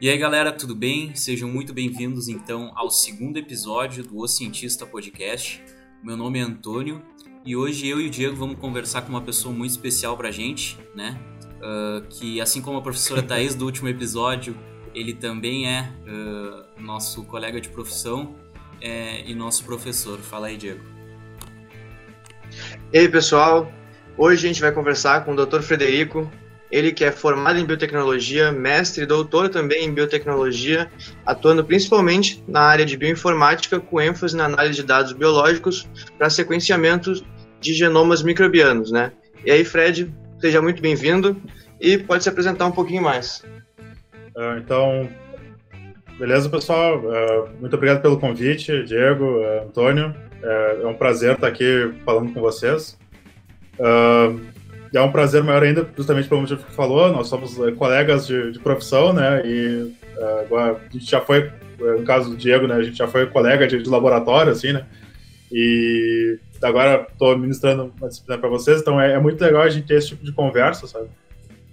E aí galera, tudo bem? Sejam muito bem-vindos então ao segundo episódio do O Cientista Podcast. Meu nome é Antônio e hoje eu e o Diego vamos conversar com uma pessoa muito especial pra gente, né? Uh, que assim como a professora Thaís do último episódio, ele também é uh, nosso colega de profissão é, e nosso professor. Fala aí, Diego. E aí, pessoal? Hoje a gente vai conversar com o Dr. Frederico, ele que é formado em biotecnologia, mestre e doutor também em biotecnologia, atuando principalmente na área de bioinformática, com ênfase na análise de dados biológicos para sequenciamento de genomas microbianos, né? E aí, Fred, seja muito bem-vindo e pode se apresentar um pouquinho mais. Uh, então, beleza, pessoal? Uh, muito obrigado pelo convite, Diego, Antônio. É, é um prazer estar aqui falando com vocês. Uh, é um prazer maior ainda, justamente pelo motivo que falou, nós somos eh, colegas de, de profissão, né, e uh, agora a gente já foi, eh, no caso do Diego, né, a gente já foi colega de, de laboratório, assim, né, e agora estou ministrando uma disciplina para vocês, então é, é, muito legal a gente ter esse tipo de conversa, sabe.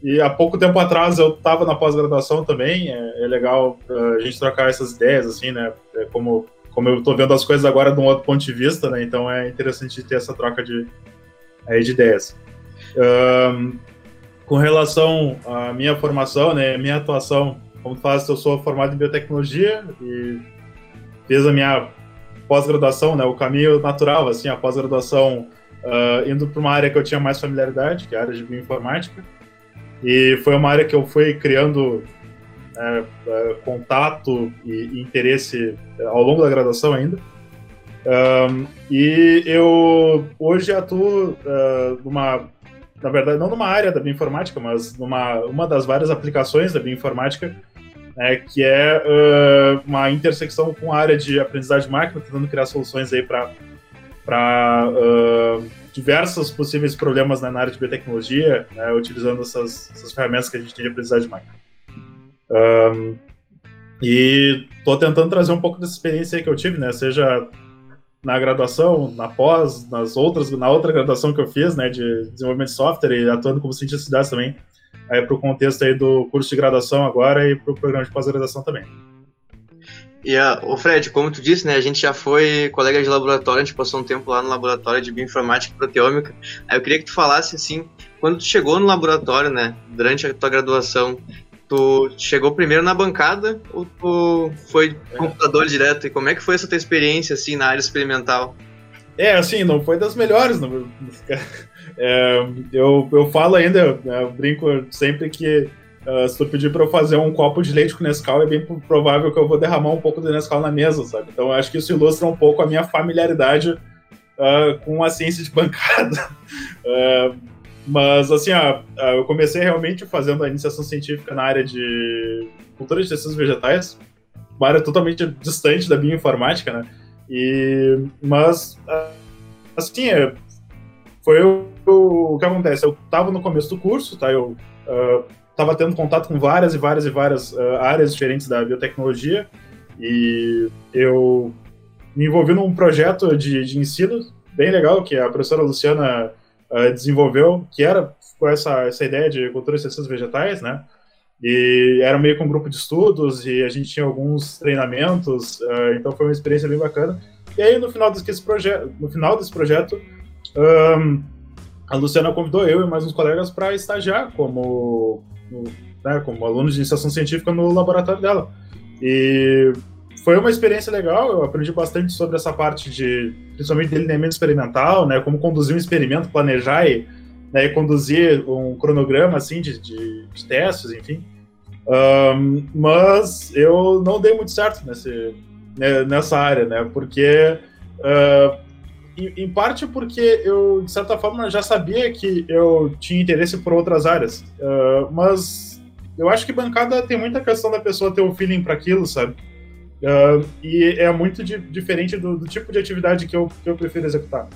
E há pouco tempo atrás eu estava na pós-graduação também, é, é legal a gente trocar essas ideias, assim, né, é como, como eu estou vendo as coisas agora de um outro ponto de vista, né, então é interessante ter essa troca de, aí, de ideias. Um, com relação à minha formação, né, minha atuação, como tu faz, eu sou formado em biotecnologia e fiz a minha pós-graduação, né, o caminho natural, assim, a pós-graduação uh, indo para uma área que eu tinha mais familiaridade, que é a área de bioinformática, e foi uma área que eu fui criando é, é, contato e, e, interesse ao longo da graduação ainda. Um, e eu hoje atuo uh, numa na verdade, não numa área da bioinformática, mas numa uma das várias aplicações da bioinformática, né, que é uh, uma intersecção com a área de aprendizagem de máquina, tentando criar soluções aí para uh, diversos possíveis problemas né, na área de biotecnologia, né, utilizando essas, essas ferramentas que a gente tem de aprendizagem de máquina. Um, e estou tentando trazer um pouco dessa experiência que eu tive, né, seja na graduação, na pós, nas outras, na outra graduação que eu fiz, né, de desenvolvimento de software e atuando como cientista de dados também, aí para o contexto aí do curso de graduação agora e para o programa de pós-graduação também. E o Fred, como tu disse, né, a gente já foi colega de laboratório, a gente passou um tempo lá no laboratório de bioinformática e proteômica. Aí eu queria que tu falasse assim, quando tu chegou no laboratório, né, durante a tua graduação, Tu chegou primeiro na bancada ou tu foi é. computador direto? E como é que foi essa tua experiência, assim, na área experimental? É, assim, não foi das melhores. Não, é, eu, eu falo ainda, né, eu brinco sempre que uh, se tu pedir para eu fazer um copo de leite com Nescau, é bem provável que eu vou derramar um pouco de Nescau na mesa, sabe? Então acho que isso ilustra um pouco a minha familiaridade uh, com a ciência de bancada. Uh, Mas, assim, ó, eu comecei realmente fazendo a iniciação científica na área de cultura de tecidos vegetais, uma área totalmente distante da bioinformática, né? E, mas, assim, é, foi o, o, que acontece. Eu estava no começo do curso, tá? Eu estava uh, tendo contato com várias e várias e várias uh, áreas diferentes da biotecnologia e eu me envolvi num projeto de, de ensino bem legal que a professora Luciana uh, desenvolveu, que era com essa, essa ideia de cultura ciências vegetais, né? E era meio que um grupo de estudos e a gente tinha alguns treinamentos, uh, então foi uma experiência bem bacana. E aí no final desse projeto, no final desse projeto, um, a Luciana convidou eu e mais uns colegas para estagiar como, né, como alunos de iniciação científica no laboratório dela. E foi uma experiência legal, eu aprendi bastante sobre essa parte de, principalmente delineamento experimental, né, como conduzir um experimento, planejar e, né, conduzir um cronograma, assim, de, de, de testes, enfim. Um, mas eu não dei muito certo nesse, né, nessa área, né, porque, uh, em, em, parte porque eu, de certa forma, já sabia que eu tinha interesse por outras áreas, uh, mas eu acho que bancada tem muita questão da pessoa ter o um feeling para aquilo, sabe? Uh, e é muito di diferente do, do, tipo de atividade que eu, que eu prefiro executar.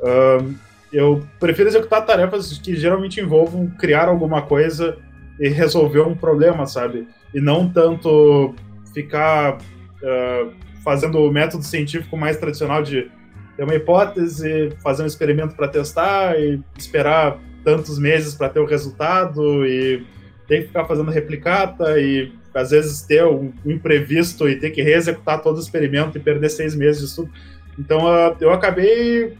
Uh, eu prefiro executar tarefas que geralmente envolvam criar alguma coisa e resolver um problema, sabe? E não tanto ficar uh, fazendo o método científico mais tradicional de ter uma hipótese, fazer um experimento para testar e esperar tantos meses para ter o resultado e tem que ficar fazendo replicata e às vezes ter um, um imprevisto e ter que reexecutar todo o experimento e perder seis meses de estudo. Então uh, eu acabei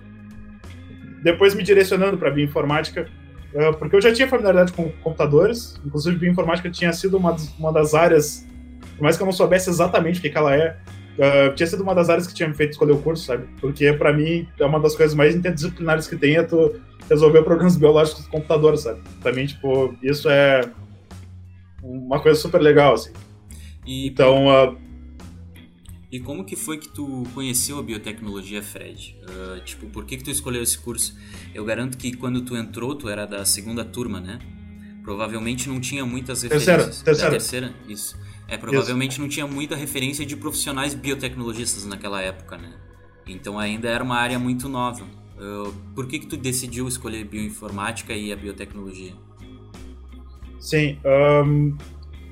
depois me direcionando para bioinformática, uh, porque eu já tinha familiaridade com computadores, inclusive bioinformática tinha sido uma, uma das áreas, por mais que eu não soubesse exatamente o que, que ela é, uh, tinha sido uma das áreas que tinha me feito escolher o curso, sabe? Porque para mim é uma das coisas mais interdisciplinares que tem é tu resolver problemas biológicos do computador, sabe? Mim, tipo, isso é uma coisa super legal, assim. E, então, uh, e como que foi que tu conheceu a biotecnologia, Fred? Uh, tipo, por que que tu escolheu esse curso? Eu garanto que quando tu entrou, tu era da segunda turma, né? Provavelmente não tinha muitas referências. Terceira, terceira. Da terceira? Isso. É, provavelmente Isso. não tinha muita referência de profissionais biotecnologistas naquela época, né? Então ainda era uma área muito nova. Uh, por que que tu decidiu escolher bioinformática e a biotecnologia? Sim, um,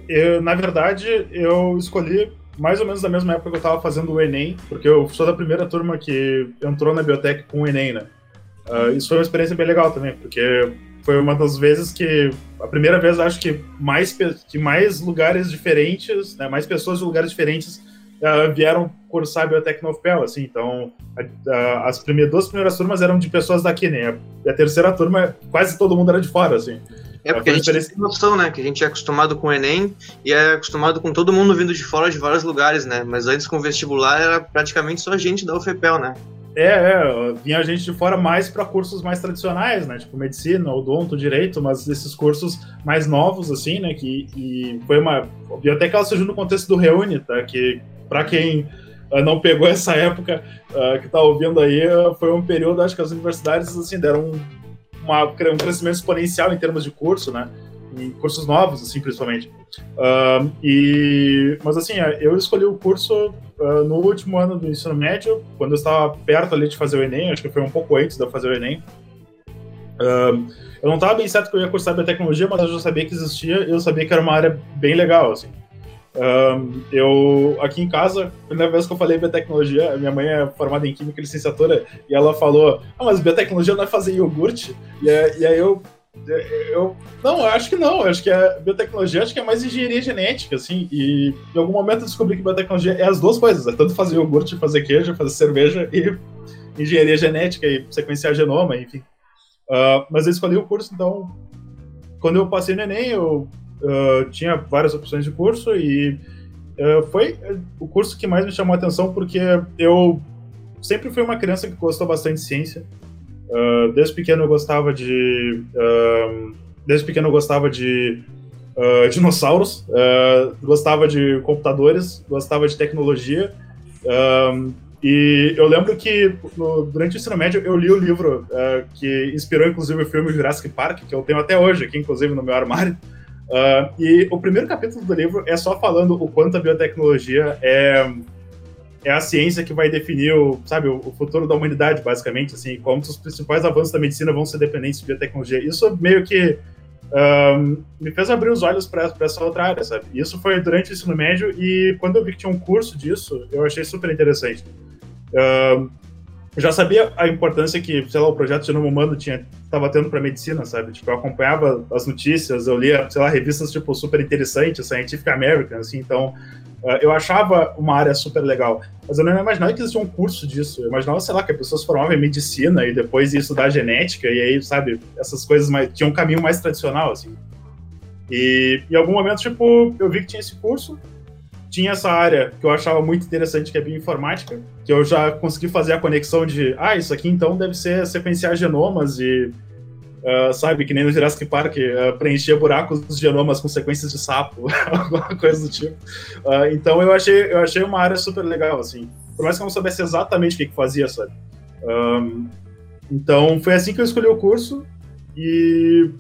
eu, na verdade eu escolhi mais ou menos da mesma época que eu estava fazendo o Enem, porque eu sou da primeira turma que entrou na biotech com o Enem, né? Uh, isso foi uma experiência bem legal também, porque foi uma das vezes que a primeira vez acho que mais que mais lugares diferentes, né, mais pessoas de lugares diferentes uh, vieram cursar biotech no UFPEL, assim. Então, a, a, as primeiras duas primeiras turmas eram de pessoas daqui, né? E a terceira turma quase todo mundo era de fora, assim. É porque a gente tem noção, né? Que a gente é acostumado com o Enem e é acostumado com todo mundo vindo de fora de vários lugares, né? Mas antes com o vestibular era praticamente só gente da UFPEL, né? É, é, vinha gente de fora mais para cursos mais tradicionais, né? Tipo medicina, odonto, direito, mas esses cursos mais novos, assim, né? Que e foi uma. E até que ela surgiu no contexto do Reúne, tá? Que para quem uh, não pegou essa época uh, que tá ouvindo aí, uh, foi um período, acho que as universidades, assim, deram uma, um crescimento exponencial em termos de curso, né? Em cursos novos, assim, principalmente. Uh, e, mas, assim, eu escolhi o curso uh, no último ano do ensino médio, quando eu estava perto ali de fazer o Enem, acho que foi um pouco antes de eu fazer o Enem. Uh, eu não estava bem certo que eu ia cursar biotecnologia, mas eu já sabia que existia e eu sabia que era uma área bem legal, assim. Um, eu, aqui em casa, a primeira vez que eu falei biotecnologia, minha mãe é formada em Química Licenciatura, e ela falou, ah, mas biotecnologia não é fazer iogurte? E, e aí eu, eu, não, eu acho que não, eu acho que a biotecnologia acho que é mais engenharia genética, assim, e em algum momento eu descobri que biotecnologia é as duas coisas, é tanto fazer iogurte, fazer queijo, fazer cerveja, e engenharia genética, e sequenciar genoma, enfim. Uh, mas eu escolhi o curso, então, quando eu passei no Enem, eu uh, tinha várias opções de curso e uh, foi o curso que mais me chamou a atenção porque eu sempre fui uma criança que gostou bastante de ciência. Uh, desde pequeno eu gostava de. desde pequeno eu gostava de dinossauros, gostava de computadores, gostava de tecnologia. E eu lembro que no, durante o ensino médio eu li o livro uh, que inspirou inclusive o filme Jurassic Park, que eu tenho até hoje aqui, inclusive, no meu armário. Uh, e o primeiro capítulo do livro é só falando o quanto a biotecnologia é, é a ciência que vai definir o, sabe, o, futuro da humanidade, basicamente, assim, como os principais avanços da medicina vão ser dependentes de biotecnologia. Isso meio que um, me fez abrir os olhos para essa outra área, sabe? Isso foi durante o ensino médio e quando eu vi que tinha um curso disso, eu achei super interessante. Um, eu já sabia a importância que, sei lá, o projeto Genoma Humano tinha, estava tendo para medicina, sabe? Tipo, eu acompanhava as notícias, eu lia, sei lá, revistas, tipo, super interessantes, Scientific American, assim, então uh, eu achava uma área super legal. Mas eu não imaginava que existia um curso disso. Eu imaginava, sei lá, que as pessoas formavam em medicina e depois ia estudar genética, e aí, sabe, essas coisas mais. tinha um caminho mais tradicional, assim. E em algum momento, tipo, eu vi que tinha esse curso, tinha essa área que eu achava muito interessante, que é bioinformática, que eu já consegui fazer a conexão de, ah, isso aqui então deve ser sequenciar genomas e, uh, sabe, que nem no Jurassic Park, uh, preencher buracos dos genomas com sequências de sapo, alguma coisa do tipo. Uh, então eu achei, eu achei uma área super legal, assim, por mais que eu não soubesse exatamente o que, que fazia, sabe. Um, então foi assim que eu escolhi o curso e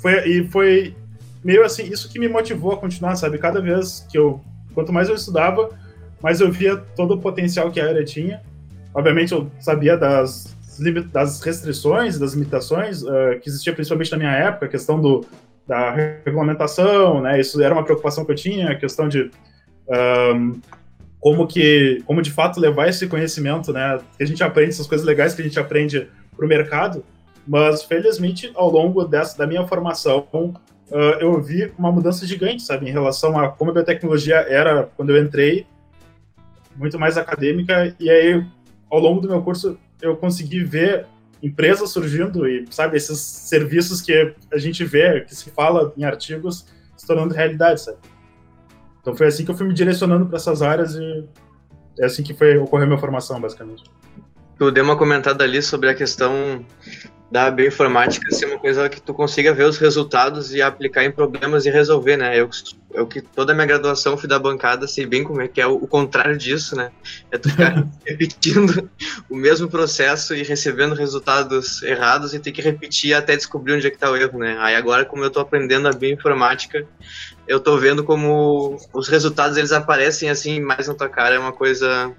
foi, e foi meio assim, isso que me motivou a continuar, sabe, cada vez que eu Quanto mais eu estudava, mais eu via todo o potencial que a área tinha. Obviamente, eu sabia das, das restrições, das limitações uh, que existia principalmente na minha época, a questão do, da regulamentação, né? Isso era uma preocupação que eu tinha, a questão de um, como que, como de fato levar esse conhecimento, né? Que a gente aprende essas coisas legais que a gente aprende para o mercado. Mas felizmente, ao longo dessa da minha formação, uh, eu vi uma mudança gigante, sabe, em relação a como a biotecnologia era quando eu entrei, muito mais acadêmica, e aí, ao longo do meu curso, eu consegui ver empresas surgindo e, sabe, esses serviços que a gente vê, que se fala em artigos, se tornando realidade, sabe? Então foi assim que eu fui me direcionando para essas áreas e é assim que foi ocorreu minha formação, basicamente. Tu deu uma comentada ali sobre a questão da bioinformática ser uma coisa que tu consiga ver os resultados e aplicar em problemas e resolver, né? Eu, eu que toda a minha graduação fui da bancada, sei bem como é que é o, o contrário disso, né? É tu ficar repetindo o mesmo processo e recebendo resultados errados e ter que repetir até descobrir onde é que tá o erro, né? Aí agora, como eu tô aprendendo a bioinformática, eu tô vendo como os resultados eles aparecem assim mais na tua cara, é uma coisa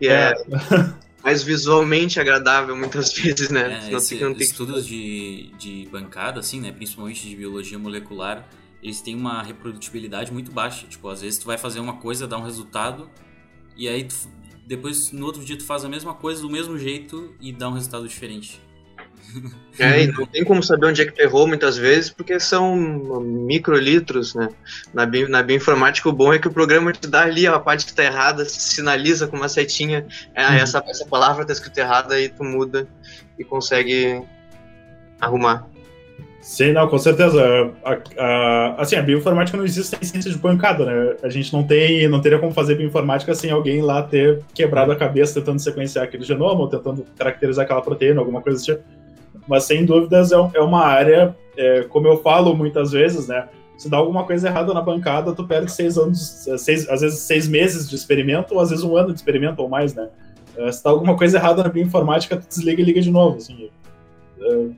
que é, é mais visualmente agradável muitas vezes, né? É, esse, estudos de, de bancada, assim, né? Principalmente de biologia molecular, eles têm uma reprodutibilidade muito baixa. Tipo, às vezes tu vai fazer uma coisa, dar um resultado, e aí tu, depois no outro dia tu faz a mesma coisa do mesmo jeito e dá um resultado diferente. É, e não tem como saber onde é que tu errou muitas vezes, porque são microlitros, né? Na, bio, na bioinformática, o bom é que o programa te dá ali a parte que tá errada, sinaliza com uma setinha, é, uhum. essa, essa palavra tá escrita errada, aí tu muda e consegue arrumar. Sim, não, com certeza. A, a, assim, a bioinformática não existe sem ciência de bancada, né? A gente não tem, não teria como fazer bioinformática sem alguém lá ter quebrado a cabeça tentando sequenciar aquele genoma ou tentando caracterizar aquela proteína, alguma coisa assim. Mas sem dúvidas é, é uma área, é, como eu falo muitas vezes, né? Se dá alguma coisa errada na bancada, tu perde seis anos, seis, às vezes seis meses de experimento, ou às vezes um ano de experimento ou mais, né? É, se dá alguma coisa errada na bioinformática, tu desliga e liga de novo, assim. É,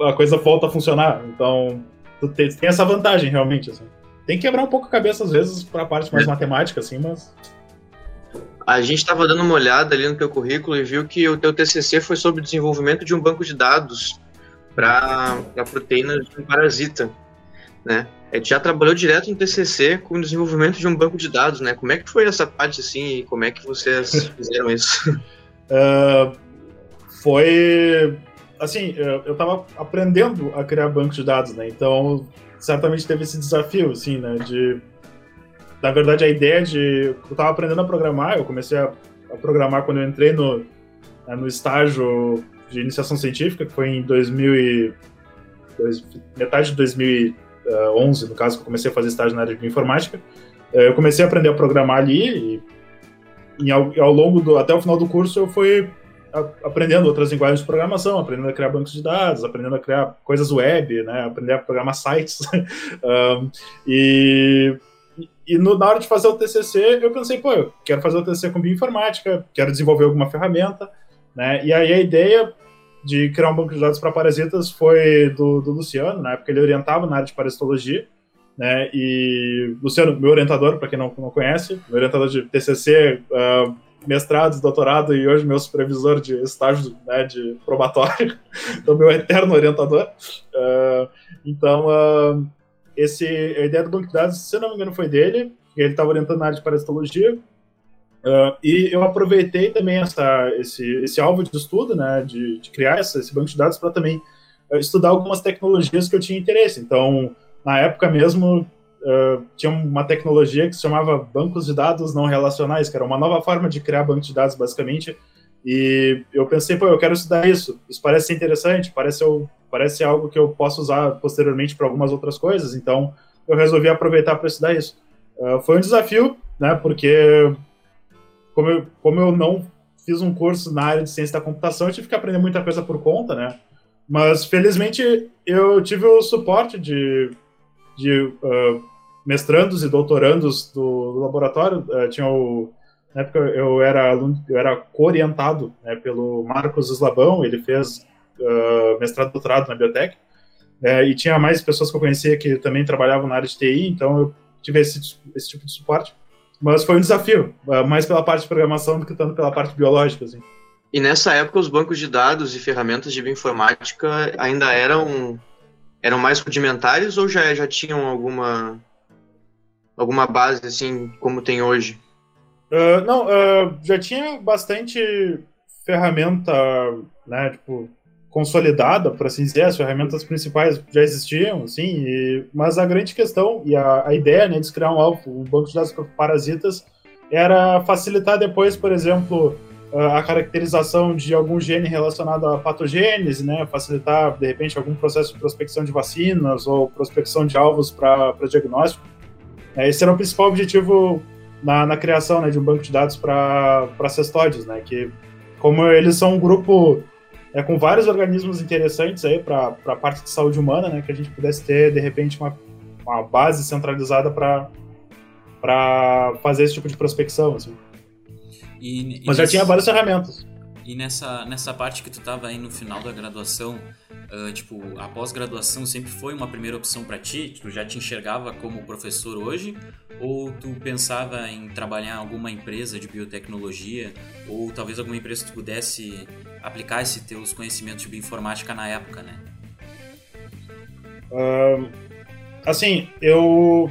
a coisa volta a funcionar. Então, tu tem, tem essa vantagem, realmente, assim. Tem que quebrar um pouco a cabeça, às vezes, para a parte mais matemática, assim, mas... A gente estava dando uma olhada ali no teu currículo e viu que o teu TCC foi sobre o desenvolvimento de um banco de dados para proteínas de um parasita, né? É, já trabalhou direto no TCC com o desenvolvimento de um banco de dados, né? Como é que foi essa parte, assim, e como é que vocês fizeram isso? Uh, foi assim, eu estava aprendendo a criar banco de dados, né? Então, certamente teve esse desafio, assim, né? De, na verdade, a ideia de eu estava aprendendo a programar, eu comecei a, a programar quando eu entrei no, né, no estágio de iniciação científica, que foi em 2000 e, dois, metade de 2011, no caso, que eu comecei a fazer estágio na área de bioinformática. Eh, eu comecei a aprender a programar ali e, e ao, ao longo do até o final do curso eu fui aprendendo outras linguagens de programação, aprendendo a criar bancos de dados, aprendendo a criar coisas web, né, aprender a programar sites. um, e e no, na hora de fazer o TCC, eu pensei, pô, eu quero fazer o TCC com bioinformática, quero desenvolver alguma ferramenta, né? E aí a ideia de criar um banco de dados para parasitas foi do, do Luciano, na época ele orientava na área de parasitologia, né? E Luciano, meu orientador, para quem não, não conhece, meu orientador de TCC, uh, mestrado, doutorado e hoje meu supervisor de estágio né, de probatório, então meu eterno orientador. Uh, então, uh, esse, a ideia do banco de dados, se não me engano, foi dele, ele estava orientando na área de parasitologia, uh, e eu aproveitei também essa, esse, esse alvo de estudo, né, de, de criar essa, esse banco de dados para também estudar algumas tecnologias que eu tinha interesse. Então, na época mesmo, uh, tinha uma tecnologia que se chamava bancos de dados não relacionais, que era uma nova forma de criar banco de dados, basicamente. E eu pensei, pô, eu quero estudar isso. Isso parece interessante, parece, eu, parece algo que eu posso usar posteriormente para algumas outras coisas. Então, eu resolvi aproveitar para estudar isso. Uh, foi um desafio, né? Porque como eu, como eu não fiz um curso na área de ciência da computação, eu tive que aprender muita coisa por conta, né? Mas felizmente eu tive o suporte de, de uh, mestrandos e doutorandos do, do laboratório. Uh, tinha o, na época eu era aluno, eu era orientado né, pelo Marcos Eslabão, ele fez uh, mestrado e doutorado na biotech, né, e tinha mais pessoas que eu conhecia que também trabalhavam na área de TI, então eu tive esse, esse tipo de suporte. Mas foi um desafio, uh, mais pela parte de programação do que tanto pela parte biológica. Assim. E nessa época os bancos de dados e ferramentas de bioinformática ainda eram eram mais rudimentares ou já, já tinham alguma alguma base assim como tem hoje? Uh, não, uh, já tinha bastante ferramenta, né, tipo, consolidada, por assim dizer, as ferramentas principais já existiam, assim, e, mas a grande questão e a, a ideia né, de criar um alvo, um banco de dados para parasitas, era facilitar depois, por exemplo, a caracterização de algum gene relacionado à patogênese, né, facilitar, de repente, algum processo de prospecção de vacinas ou prospecção de alvos para diagnóstico. É, esse era o principal objetivo na, na criação né, de um banco de dados para cestódios, né, que como eles são um grupo é, com vários organismos interessantes aí para a parte de saúde humana, né, que a gente pudesse ter, de repente, uma, uma base centralizada para fazer esse tipo de prospecção, assim. E, e Mas já tinha várias ferramentas. E nessa, nessa parte que tu estava aí no final da graduação, uh, tipo, a pós-graduação sempre foi uma primeira opção para ti? Tu já te enxergava como professor hoje? Ou tu pensava em trabalhar em alguma empresa de biotecnologia? Ou talvez alguma empresa que tu pudesse aplicar esses teus conhecimentos de bioinformática na época, né? Assim, eu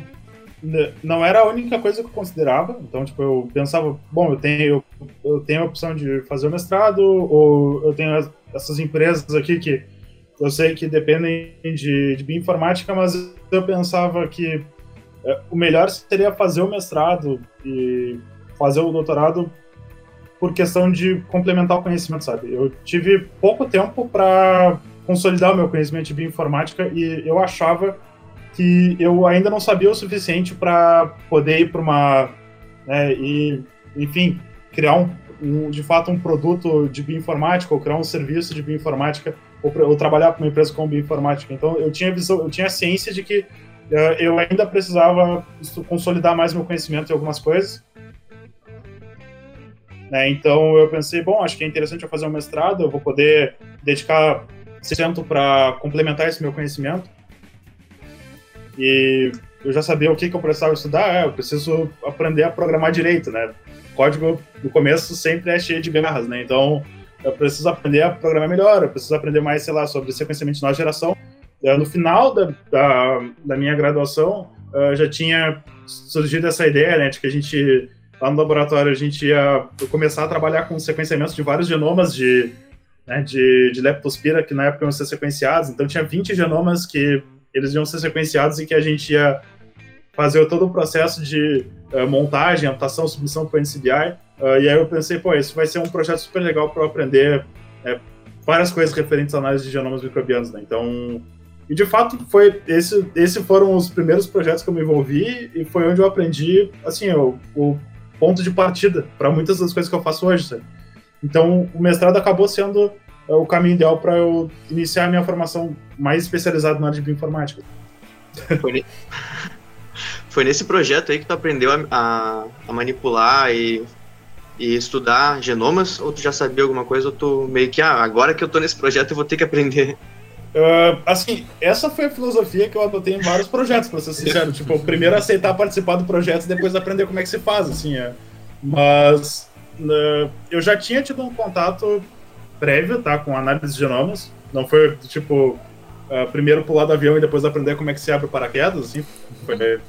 não era a única coisa que eu considerava. Então, tipo, eu pensava, bom, eu tenho, eu, tenho a opção de fazer o mestrado, ou eu tenho essas empresas aqui que eu sei que dependem de, de bioinformática, mas eu pensava que é, o melhor seria fazer o mestrado e fazer o doutorado por questão de complementar o conhecimento, sabe? Eu tive pouco tempo para consolidar o meu conhecimento de bioinformática e eu achava que eu ainda não sabia o suficiente para poder ir para uma. Né, e, enfim, criar um, um, de fato um produto de bioinformática ou criar um serviço de bioinformática ou, ou trabalhar para uma empresa com bioinformática. Então eu tinha visão, eu tinha ciência de que uh, eu ainda precisava consolidar mais meu conhecimento em algumas coisas. Né, então eu pensei, bom, acho que é interessante eu fazer um mestrado, eu vou poder dedicar 100% para complementar esse meu conhecimento. E eu já sabia o que, que eu precisava estudar, é, eu preciso aprender a programar direito, né? Código no começo sempre é cheio de garras, né? Então eu preciso aprender a programar melhor, eu preciso aprender mais, sei lá, sobre sequenciamento de nova geração. É, no final da, da, da minha graduação, é, já tinha surgido essa ideia, né, de que a gente, lá no laboratório, a gente ia começar a trabalhar com sequenciamento de vários genomas de, né, de, de leptospira, que na época iam ser sequenciados. Então, tinha 20 genomas que eles iam ser sequenciados e que a gente ia fazer todo o processo de uh, montagem, adaptação, submissão para o NCBI. Uh, e aí eu pensei, pô, isso vai ser um projeto super legal para eu aprender é, várias coisas referentes à análise de genomas microbianos, né? Então, e de fato foi esse, esse foram os primeiros projetos que eu me envolvi e foi onde eu aprendi, assim, o, o ponto de partida para muitas das coisas que eu faço hoje. Sabe? Então, o mestrado acabou sendo é o caminho ideal para eu iniciar a minha formação mais especializada na área de bioinformática. Foi, Foi nesse projeto aí que tu aprendeu a, a, a, manipular e, e estudar genomas? Ou tu já sabia alguma coisa? Ou tu meio que, ah, agora que eu tô nesse projeto eu vou ter que aprender? Uh, assim, essa foi a filosofia que eu adotei em vários projetos, pra ser sincero. tipo, primeiro aceitar participar do projeto e depois aprender como é que se faz, assim. É. Mas uh, eu já tinha tido um contato prévio, tá? Com análise de genomas. Não foi, tipo, uh, primeiro pular do avião e depois aprender como é que se abre o paraquedas, assim. Foi,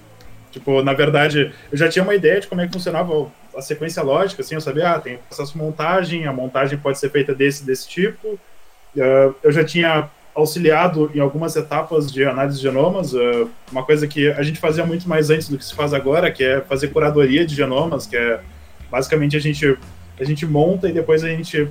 tipo, na verdade, eu já tinha uma ideia de como é que funcionava a sequência lógica, assim. Eu sabia, ah, tem processo de montagem, a montagem pode ser feita desse desse tipo. Uh, eu já tinha auxiliado em algumas etapas de análise de genomas, uh, uma coisa que a gente fazia muito mais antes do que se faz agora, que é fazer curadoria de genomas, que é basicamente a gente a gente monta e depois a gente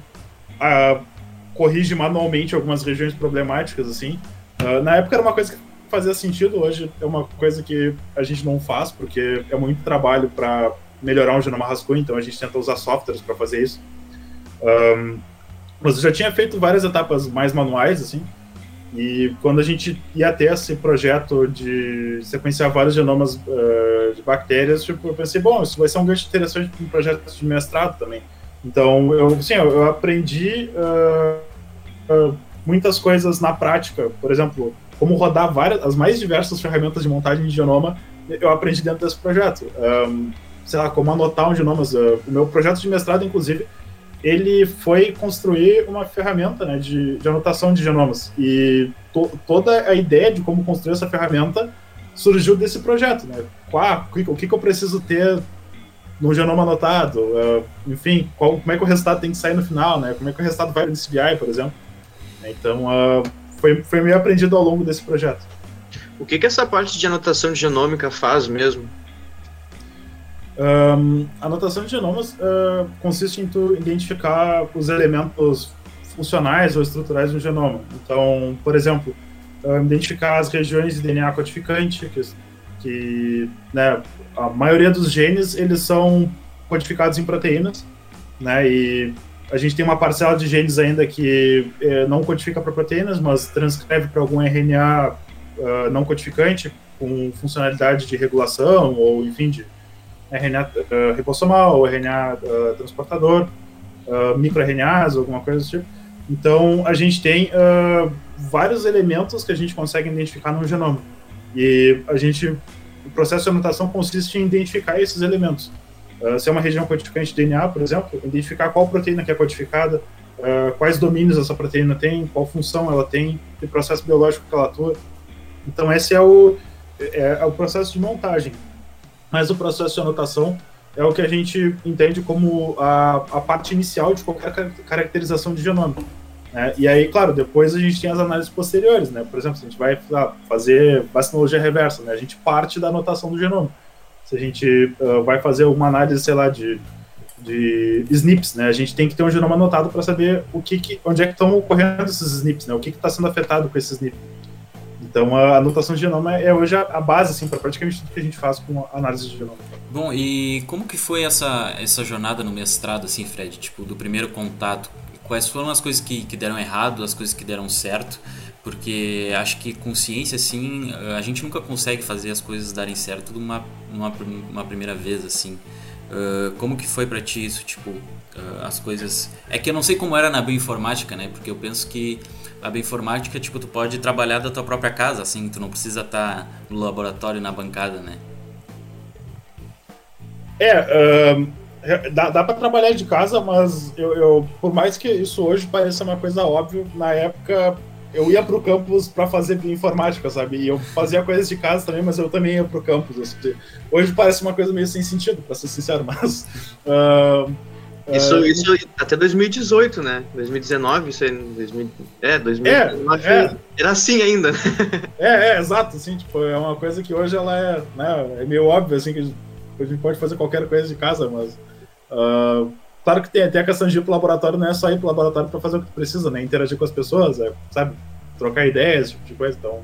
corrige manualmente algumas regiões problemáticas, assim. Uh, na época era uma coisa que fazia sentido, hoje é uma coisa que a gente não faz, porque é muito trabalho para melhorar um genoma rascunho, então a gente tenta usar softwares para fazer isso. Um, mas eu já tinha feito várias etapas mais manuais, assim, e quando a gente ia ter esse projeto de sequenciar vários genomas uh, de bactérias, tipo, eu pensei, bom, isso vai ser um gancho interessante para um projeto de mestrado também. Então, eu, sim, eu aprendi uh, uh, muitas coisas na prática. Por exemplo, como rodar várias, as mais diversas ferramentas de montagem de genoma, eu aprendi dentro desse projeto. Um, sei lá, como anotar um genoma. O meu projeto de mestrado, inclusive, ele foi construir uma ferramenta né, de, de anotação de genomas. E to, toda a ideia de como construir essa ferramenta surgiu desse projeto. Né? Qual, o que, que eu preciso ter no genoma anotado, uh, enfim, qual, como é que o resultado tem que sair no final, né? Como é que o resultado vai no CBI, por exemplo. Então, uh, foi, foi meio aprendido ao longo desse projeto. O que, que essa parte de anotação de genômica faz mesmo? Um, a anotação de genomas uh, consiste em tu identificar os elementos funcionais ou estruturais do genoma. Então, por exemplo, uh, identificar as regiões de DNA codificante, que, que né, a maioria dos genes eles são codificados em proteínas, né, e a gente tem uma parcela de genes ainda que eh, não codifica para proteínas, mas transcreve para algum RNA uh, não codificante com funcionalidade de regulação ou, enfim, de RNA uh, ribossomal ou RNA uh, transportador, uh, microRNAs, alguma coisa do tipo. Então, a gente tem vários elementos que a gente consegue identificar no genoma. E a gente, o processo de anotação consiste em identificar esses elementos. Uh, se é uma região codificante de DNA, por exemplo, identificar qual proteína que é codificada, uh, quais domínios essa proteína tem, qual função ela tem, que processo biológico que ela atua. Então, esse é o, é, é o processo de montagem. Mas o processo de anotação é o que a gente entende como a, a parte inicial de qualquer caracterização de genoma. Né? E aí, claro, depois a gente tem as análises posteriores, né? Por exemplo, se a gente vai ah, fazer vacinologia reversa, né? A gente parte da anotação do genoma. Se a gente uh, vai fazer alguma análise, sei lá, de, de SNPs, né? A gente tem que ter um genoma anotado para saber o que, que, onde é que estão ocorrendo esses SNPs, né? O que está sendo afetado com esses SNPs. Então, a anotação de genoma é hoje a base, assim, para praticamente tudo que a gente faz com a análise de genoma. Bom, e como que foi essa, essa jornada no mestrado, assim, Fred? Tipo, do primeiro contato, quais foram as coisas que, que deram errado, as coisas que deram certo? Porque acho que com ciência, assim, a gente nunca consegue fazer as coisas darem certo numa, numa, uma primeira vez, assim. Uh, como que foi para ti isso, tipo, uh, as coisas... É que eu não sei como era na bioinformática, né? Porque eu penso que a bioinformática, tipo, tu pode trabalhar da tua própria casa, assim, tu não precisa estar tá no laboratório, na bancada, né? É, dá, dá para trabalhar de casa, mas eu, eu, por mais que isso hoje pareça uma coisa óbvia, na época eu ia pro campus para fazer informática, sabe? E eu fazia coisas de casa também, mas eu também ia pro campus. Assim. Hoje parece uma coisa meio sem sentido, para ser sincero, mas. Uh, isso, uh, isso até 2018, né? 2019, isso aí. 2000, é, 2019 é, é, era assim ainda. é, é, exato, assim, tipo, é uma coisa que hoje ela é, né, é meio óbvio, assim, que a gente pode fazer qualquer coisa de casa, mas. Uh, claro que tem, tem a questão de ir pro laboratório, não é só ir pro laboratório para fazer o que precisa, né? Interagir com as pessoas, é, sabe? Trocar ideias, esse tipo de coisa. Então,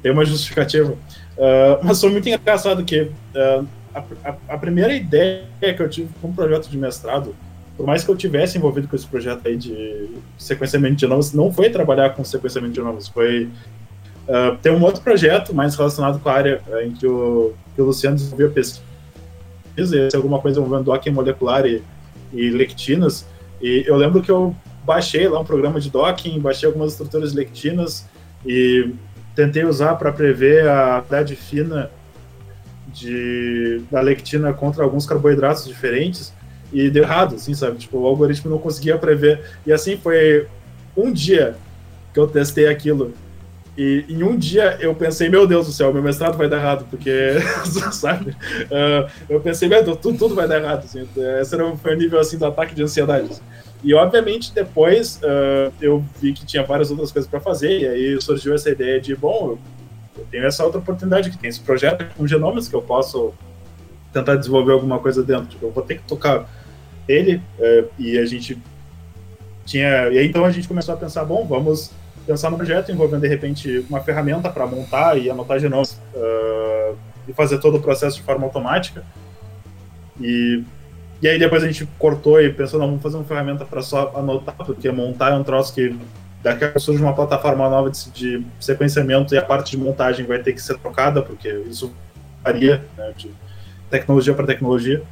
tem uma justificativa. Uh, mas foi muito engraçado que uh, a, a, a, primeira ideia que eu tive com um projeto de mestrado, por mais que eu tivesse envolvido com esse projeto aí de sequenciamento de genomas, não foi trabalhar com sequenciamento de genomas, foi uh, ter um outro projeto mais relacionado com a área em que o, que o Luciano desenvolveu pesquisa se alguma coisa envolvendo docking molecular e, e lectinas. E eu lembro que eu baixei lá um programa de docking, baixei algumas estruturas lectinas e tentei usar para prever a quantidade fina de, da lectina contra alguns carboidratos diferentes e deu errado, assim, sabe? Tipo, o algoritmo não conseguia prever. E assim foi um dia que eu testei aquilo e em um dia eu pensei, meu Deus do céu, meu mestrado vai dar errado, porque, sabe? Uh, eu pensei, meu Deus, tudo, tudo vai dar errado. Assim, esse era, o nível assim, do ataque de ansiedade. Assim. E obviamente depois uh, eu vi que tinha várias outras coisas para fazer, e aí surgiu essa ideia de, bom, eu tenho essa outra oportunidade que tem esse projeto com genomas que eu posso tentar desenvolver alguma coisa dentro. Tipo, eu vou ter que tocar ele, uh, e a gente tinha. E aí então a gente começou a pensar, bom, vamos pensar no projeto envolvendo, de repente, uma ferramenta para montar e anotar genomas uh, e fazer todo o processo de forma automática. E, e aí depois a gente cortou e pensou, não, vamos fazer uma ferramenta para só anotar, porque montar é um troço que daqui a pouco surge uma plataforma nova de, de, sequenciamento e a parte de montagem vai ter que ser trocada, porque isso varia né, de tecnologia para tecnologia.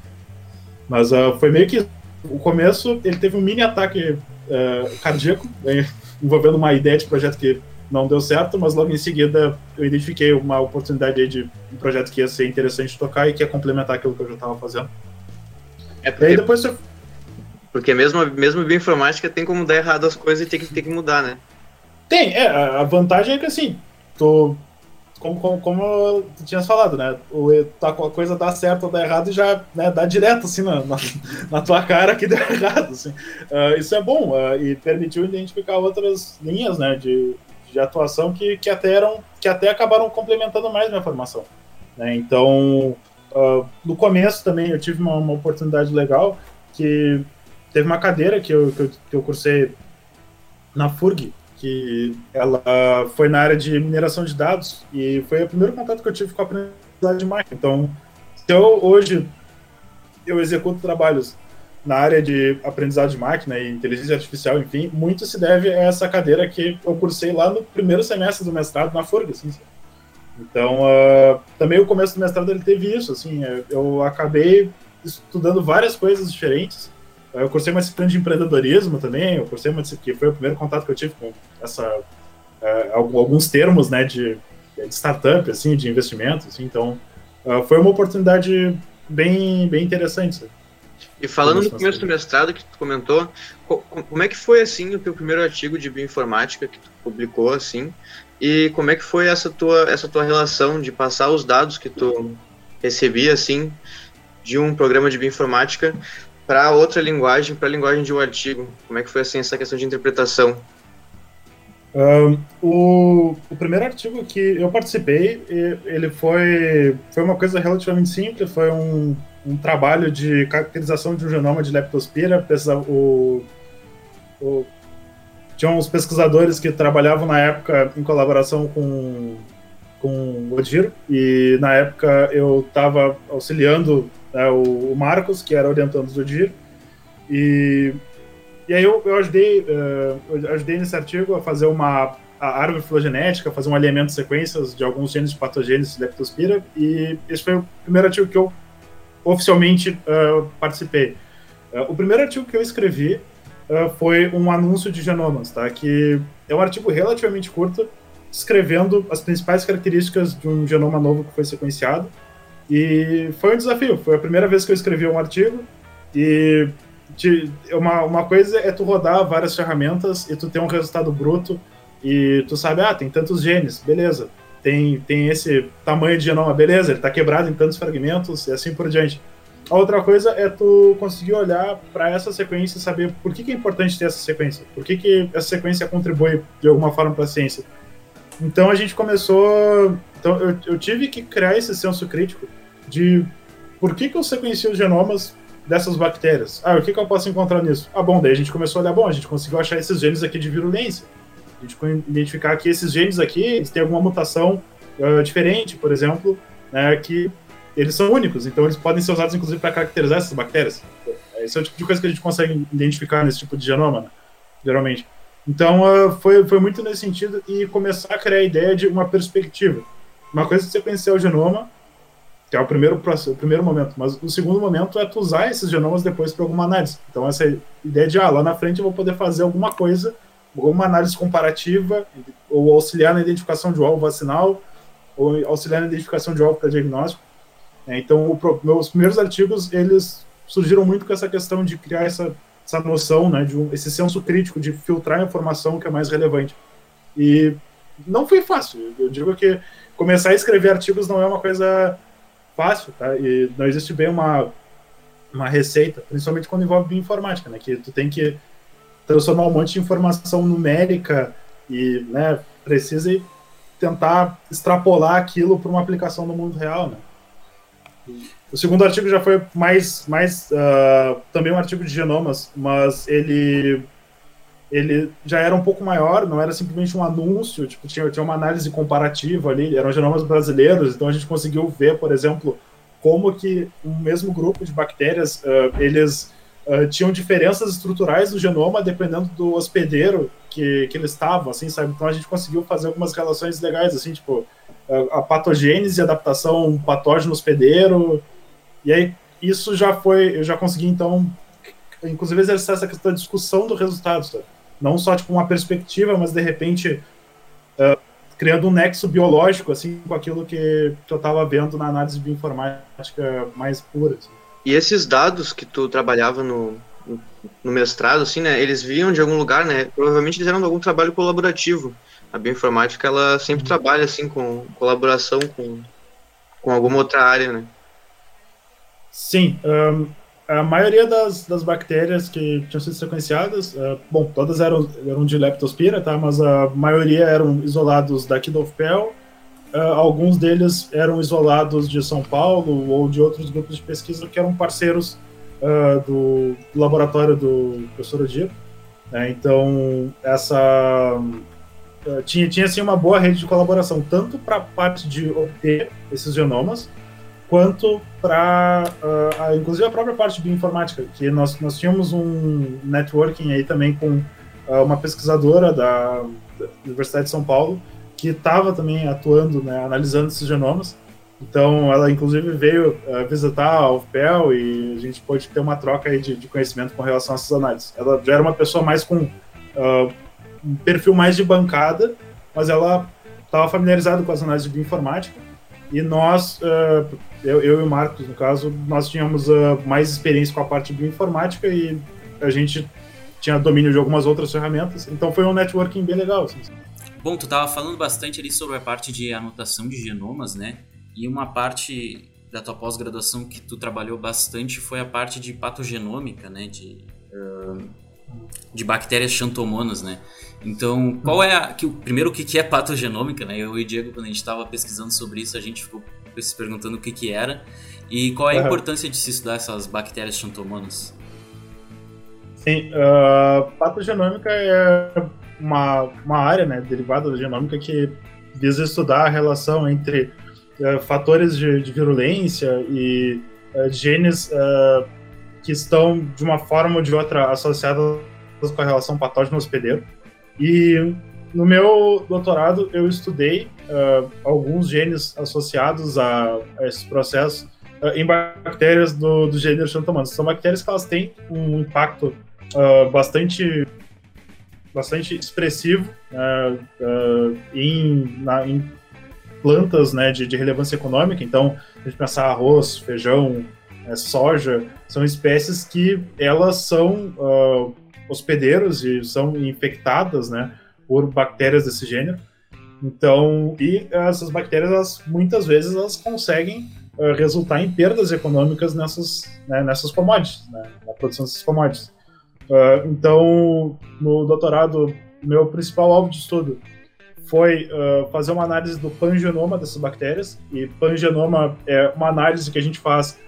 Mas uh, foi meio que o começo, ele teve um mini ataque uh, cardíaco, envolvendo uma ideia de projeto que não deu certo, mas logo em seguida eu identifiquei uma oportunidade de um projeto que ia ser interessante tocar e que ia complementar aquilo que eu já estava fazendo. É porque, e aí depois porque mesmo, mesmo bioinformática tem como dar errado as coisas e tem que, tem que mudar, né? Tem, é, a vantagem é que assim, tu, como, como, como tu tinhas falado, né? O, a coisa dá certo ou dá errado e já né, dá direto assim na, na, na, tua cara que deu errado. Assim. Uh, isso é bom uh, e permitiu identificar outras linhas né, de, de atuação que, que, até eram, que até acabaram complementando mais minha formação. Né? Então, uh, no começo também eu tive uma, uma, oportunidade legal que teve uma cadeira que eu, que eu, que eu cursei na FURG, que ela foi na área de mineração de dados e foi o primeiro contato que eu tive com a aprendizagem de máquina. Então, se eu hoje eu executo trabalhos na área de aprendizado de máquina e inteligência artificial, enfim, muito se deve a essa cadeira que eu cursei lá no primeiro semestre do mestrado na FURG, assim. Então, uh, também o começo do mestrado ele teve isso, assim, eu acabei estudando várias coisas diferentes eu cursei uma disciplina de empreendedorismo também, eu cursei uma que foi o primeiro contato que eu tive com essa, uh, alguns termos né, de, de, startup, assim, de investimento, assim, então uh, foi uma oportunidade bem, bem interessante. E falando no começo do mestrado que tu comentou, como é que foi assim o teu primeiro artigo de bioinformática que tu publicou assim? E como é que foi essa tua essa tua relação de passar os dados que tu recebia assim de um programa de bioinformática para outra linguagem, para a linguagem de um artigo? Como é que foi assim essa questão de interpretação? Um, o, o, primeiro artigo que eu participei, ele foi, foi uma coisa relativamente simples, foi um, um trabalho de caracterização de um genoma de leptospira. O, o, tinha uns pesquisadores que trabalhavam na época em colaboração com, com o Odiro, e na época eu estava auxiliando né, o, o, Marcos, que era orientando do DIR, e, e aí eu, eu ajudei, uh, eu ajudei nesse artigo a fazer uma a árvore filogenética, fazer um alinhamento de sequências de alguns genes de patogênese de leptospira, e esse foi o primeiro artigo que eu oficialmente uh, participei. Uh, o primeiro artigo que eu escrevi foi um anúncio de genomas, tá? que é um artigo relativamente curto, descrevendo as principais características de um genoma novo que foi sequenciado, e foi um desafio. Foi a primeira vez que eu escrevi um artigo. E te, uma, uma coisa é tu rodar várias ferramentas e tu ter um resultado bruto. E tu sabe, ah, tem tantos genes, beleza. Tem, tem esse tamanho de genoma, beleza, ele está quebrado em tantos fragmentos e assim por diante. A outra coisa é tu conseguir olhar para essa sequência e saber por que, que, é importante ter essa sequência, por que, que essa sequência contribui de alguma forma para a ciência. Então a gente começou. Então eu, eu tive que criar esse senso crítico de por que, que eu sequencio os genomas dessas bactérias. Ah, o que, que eu posso encontrar nisso? Ah, bom, daí a gente começou a olhar, bom, a gente conseguiu achar esses genes aqui de virulência. A gente identificar que esses genes aqui eles têm alguma mutação uh, diferente, por exemplo, né, que eles são únicos, então eles podem ser usados inclusive para caracterizar essas bactérias. Esse é o tipo de coisa que a gente consegue identificar nesse tipo de genoma, né, geralmente. Então uh, foi, foi muito nesse sentido e começar a criar a ideia de uma perspectiva. Uma coisa é sequenciar o genoma, que é o primeiro, o primeiro momento. Mas o segundo momento é tu usar esses genomas depois para alguma análise. Então, essa ideia de, ah, lá na frente eu vou poder fazer alguma coisa, alguma análise comparativa, ou auxiliar na identificação de alvo vacinal, ou auxiliar na identificação de alvo para diagnóstico. É, então, o, meus primeiros artigos, eles surgiram muito com essa questão de criar essa, essa noção, né, de um, esse senso crítico de filtrar a informação que é mais relevante. E não foi fácil. Eu digo que começar a escrever artigos não é uma coisa fácil, tá? E não existe bem uma, uma receita, principalmente quando envolve bioinformática, né? Que tu tem que transformar um monte de informação numérica e, né, precisa tentar extrapolar aquilo para uma aplicação no mundo real, né? O segundo artigo já foi mais, mais uh, também um artigo de genomas, mas ele ele já era um pouco maior, não era simplesmente um anúncio, tipo, tinha, tinha uma análise comparativa ali, eram genomas brasileiros, então a gente conseguiu ver, por exemplo, como que um mesmo grupo de bactérias, uh, eles uh, tinham diferenças estruturais do genoma dependendo do hospedeiro que, que eles estavam, assim, sabe? Então a gente conseguiu fazer algumas relações legais, assim, tipo, a patogênese e adaptação patógeno hospedeiro, e aí isso já foi, eu já consegui, então, inclusive exercer essa questão da discussão do resultado, sabe? não só tipo uma perspectiva, mas de repente uh, criando um nexo biológico assim com aquilo que, que eu estava vendo na análise bioinformática mais pura. Assim. E esses dados que tu trabalhava no, no mestrado, assim, né, eles vinham de algum lugar, né? Provavelmente eles eram de algum trabalho colaborativo. a bioinformática ela sempre trabalha assim com colaboração com, com alguma outra área, né? Sim, um, a maioria das, das bactérias que tinham sido sequenciadas, uh, bom, todas eram, eram de Leptospira, tá? Mas a maioria eram isolados daqui do UFPEL, uh, alguns deles eram isolados de São Paulo ou de outros grupos de pesquisa que eram parceiros uh, do, do, laboratório do professor Odir. Né? Então, essa tinha, tinha assim, uma boa rede de colaboração, tanto para a parte de obter esses genomas, quanto para, uh, inclusive, a própria parte de bioinformática, que nós, nós tínhamos um networking aí também com uh, uma pesquisadora da, da, Universidade de São Paulo, que estava também atuando, né, analisando esses genomas. Então, ela, inclusive, veio uh, visitar a UFPEL e a gente pôde ter uma troca aí de, de, conhecimento com relação a essas análises. Ela já era uma pessoa mais com um perfil mais de bancada, mas ela estava familiarizada com as análises de bioinformática e nós, uh, eu, eu, e o Marcos, no caso, nós tínhamos uh, mais experiência com a parte de bioinformática e a gente tinha domínio de algumas outras ferramentas, então foi um networking bem legal. Assim. Bom, tu estava falando bastante ali sobre a parte de anotação de genomas, né? E uma parte da tua pós-graduação que tu trabalhou bastante foi a parte de patogenômica, né? De, uh, de bactérias xantomonas, né? Então, qual é a. Que, primeiro, o que é patogenômica, né? Eu e o Diego, quando a gente estava pesquisando sobre isso, a gente ficou se perguntando o que, que era. E qual é a importância de se estudar essas bactérias xantomonas? Sim, uh, patogenômica é uma, uma área né, derivada da genômica que visa estudar a relação entre uh, fatores de, de, virulência e uh, genes que estão, de uma forma ou de outra, associados com a relação patógeno-hospedeiro. E no meu doutorado eu estudei uh, alguns genes associados a, a esses processos uh, em bactérias do, do gênero Xanthomanthus. São bactérias que elas têm um impacto uh, bastante bastante expressivo em, na, em plantas né, de, de, relevância econômica. Então, a gente pensar arroz, feijão, é, soja, são espécies que elas são hospedeiros e são infectadas, né, por bactérias desse gênero. Então, e essas bactérias, elas, muitas vezes, elas conseguem uh, resultar em perdas econômicas nessas, né, nessas commodities, né, na produção dessas commodities. Uh, então, no doutorado, meu principal alvo de estudo foi uh, fazer uma análise do pangenoma dessas bactérias. E pangenoma é uma análise que a gente faz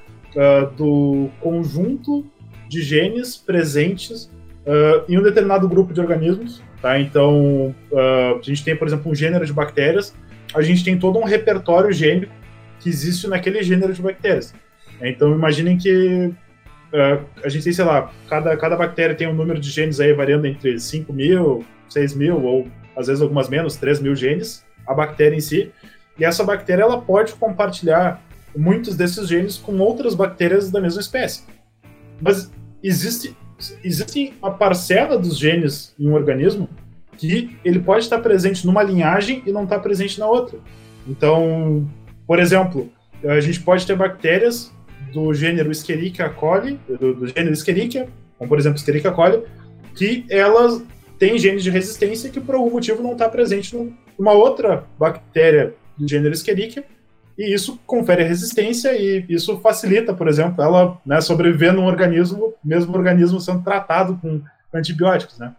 do conjunto de genes presentes uh, em um determinado grupo de organismos. Tá? Então, uh, a gente tem, por exemplo, um gênero de bactérias, a gente tem todo um repertório gênico que existe naquele gênero de bactérias. Então, imaginem que uh, a gente tem, sei lá, cada, cada bactéria tem um número de genes aí variando entre 5 mil, 6 mil, ou às vezes algumas menos, 3 mil genes, a bactéria em si. E essa bactéria ela pode compartilhar muitos desses genes com outras bactérias da mesma espécie. Mas existe existe uma parcela dos genes em um organismo que ele pode estar presente numa linhagem e não estar presente na outra. Então, por exemplo, a gente pode ter bactérias do gênero Escherichia coli, do, do gênero Escherichia, como por exemplo Escherichia coli, que elas têm genes de resistência que por algum motivo não está presente numa outra bactéria do gênero Escherichia, e isso confere resistência e isso facilita, por exemplo, ela né, sobreviver num organismo, mesmo organismo sendo tratado com antibióticos, né?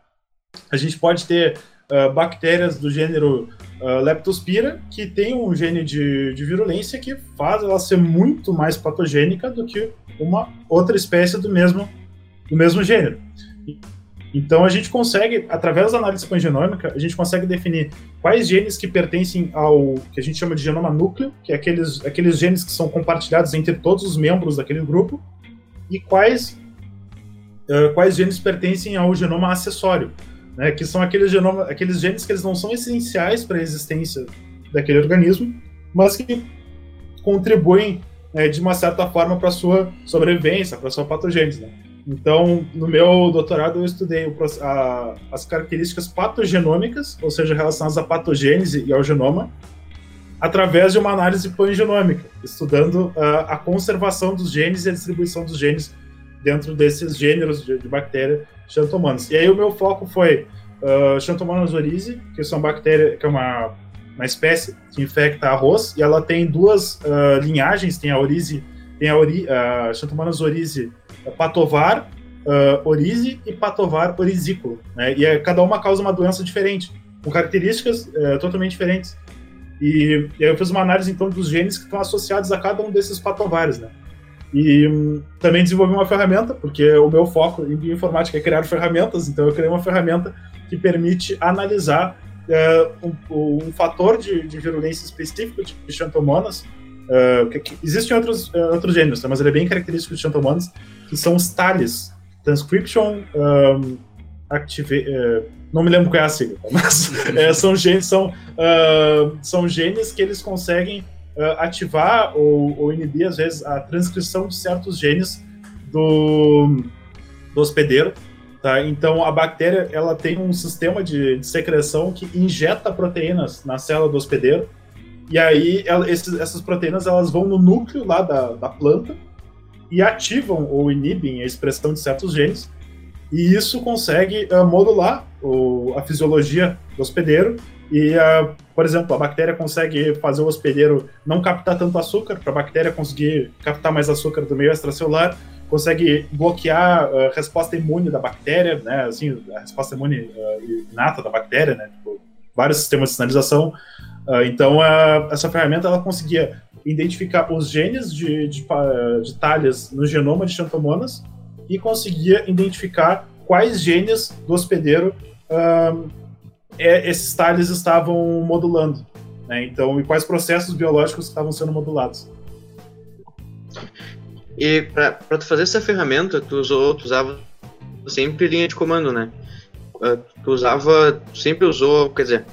A gente pode ter uh, bactérias do gênero uh, Leptospira que tem um gene de, de virulência que faz ela ser muito mais patogênica do que uma outra espécie do mesmo, do mesmo gênero. Então a gente consegue, através da análise pangenômica, a gente consegue definir quais genes que pertencem ao que a gente chama de genoma núcleo, que é aqueles, aqueles genes que são compartilhados entre todos os membros daquele grupo, e quais, uh, quais genes pertencem ao genoma acessório, né, que são aqueles, genoma, aqueles genes que eles não são essenciais para a existência daquele organismo, mas que contribuem né, de uma certa forma para a sua sobrevivência, para a sua patogênese. Né? Então, no meu doutorado, eu estudei o, a, as características patogenômicas, ou seja, relacionadas à patogênese e ao genoma, através de uma análise pangenômica, estudando a, a conservação dos genes e a distribuição dos genes dentro desses gêneros de, de bactéria xantomanas. E aí o meu foco foi uh, Xanthomonas oryzae, que são bactérias, que é uma, uma espécie que infecta arroz, e ela tem duas uh, linhagens, tem a oryzae, tem a ori, uh, Xanthomonas oryzae patovar, uh, e patovar orisículo, né? E é, cada uma causa uma doença diferente, com características uh, totalmente diferentes. E, e, aí eu fiz uma análise então dos genes que estão associados a cada um desses patovares, né? E um, também desenvolvi uma ferramenta, porque o meu foco em bioinformática é criar ferramentas, então eu criei uma ferramenta que permite analisar uh, um, um, fator de, de, virulência específico de Xanthomonas, uh, que, que, existem outros, uh, outros gêneros, tá? mas ele é bem característico de Xanthomonas, que são os TALES, Transcription um, Active... não me lembro qual é a sigla, mas são, genes, são, são genes que eles conseguem uh, ativar ou, ou, inibir, às vezes, a transcrição de certos genes do, do hospedeiro. Tá? Então, a bactéria ela tem um sistema de, de secreção que injeta proteínas na célula do hospedeiro. E aí, ela, esses, essas proteínas elas vão no núcleo lá da, da planta e ativam ou inibem a expressão de certos genes. E isso consegue uh, modular o, a fisiologia do hospedeiro e, uh, por exemplo, a bactéria consegue fazer o hospedeiro não captar tanto açúcar, para a bactéria conseguir captar mais açúcar do meio extracelular, consegue bloquear a resposta imune da bactéria, né, assim, a resposta imune uh, inata da bactéria, né, tipo, vários sistemas de sinalização. Uh, então, uh, essa ferramenta ela conseguia identificar os genes de, de, de talhas no genoma de Xanthomonas e conseguia identificar quais genes do hospedeiro é, esses talhes estavam modulando. Né? Então, e quais processos biológicos estavam sendo modulados. E para tu fazer essa ferramenta, tu, usou, tu usava sempre linha de comando, né? Ah, tu usava, sempre usou, quer dizer,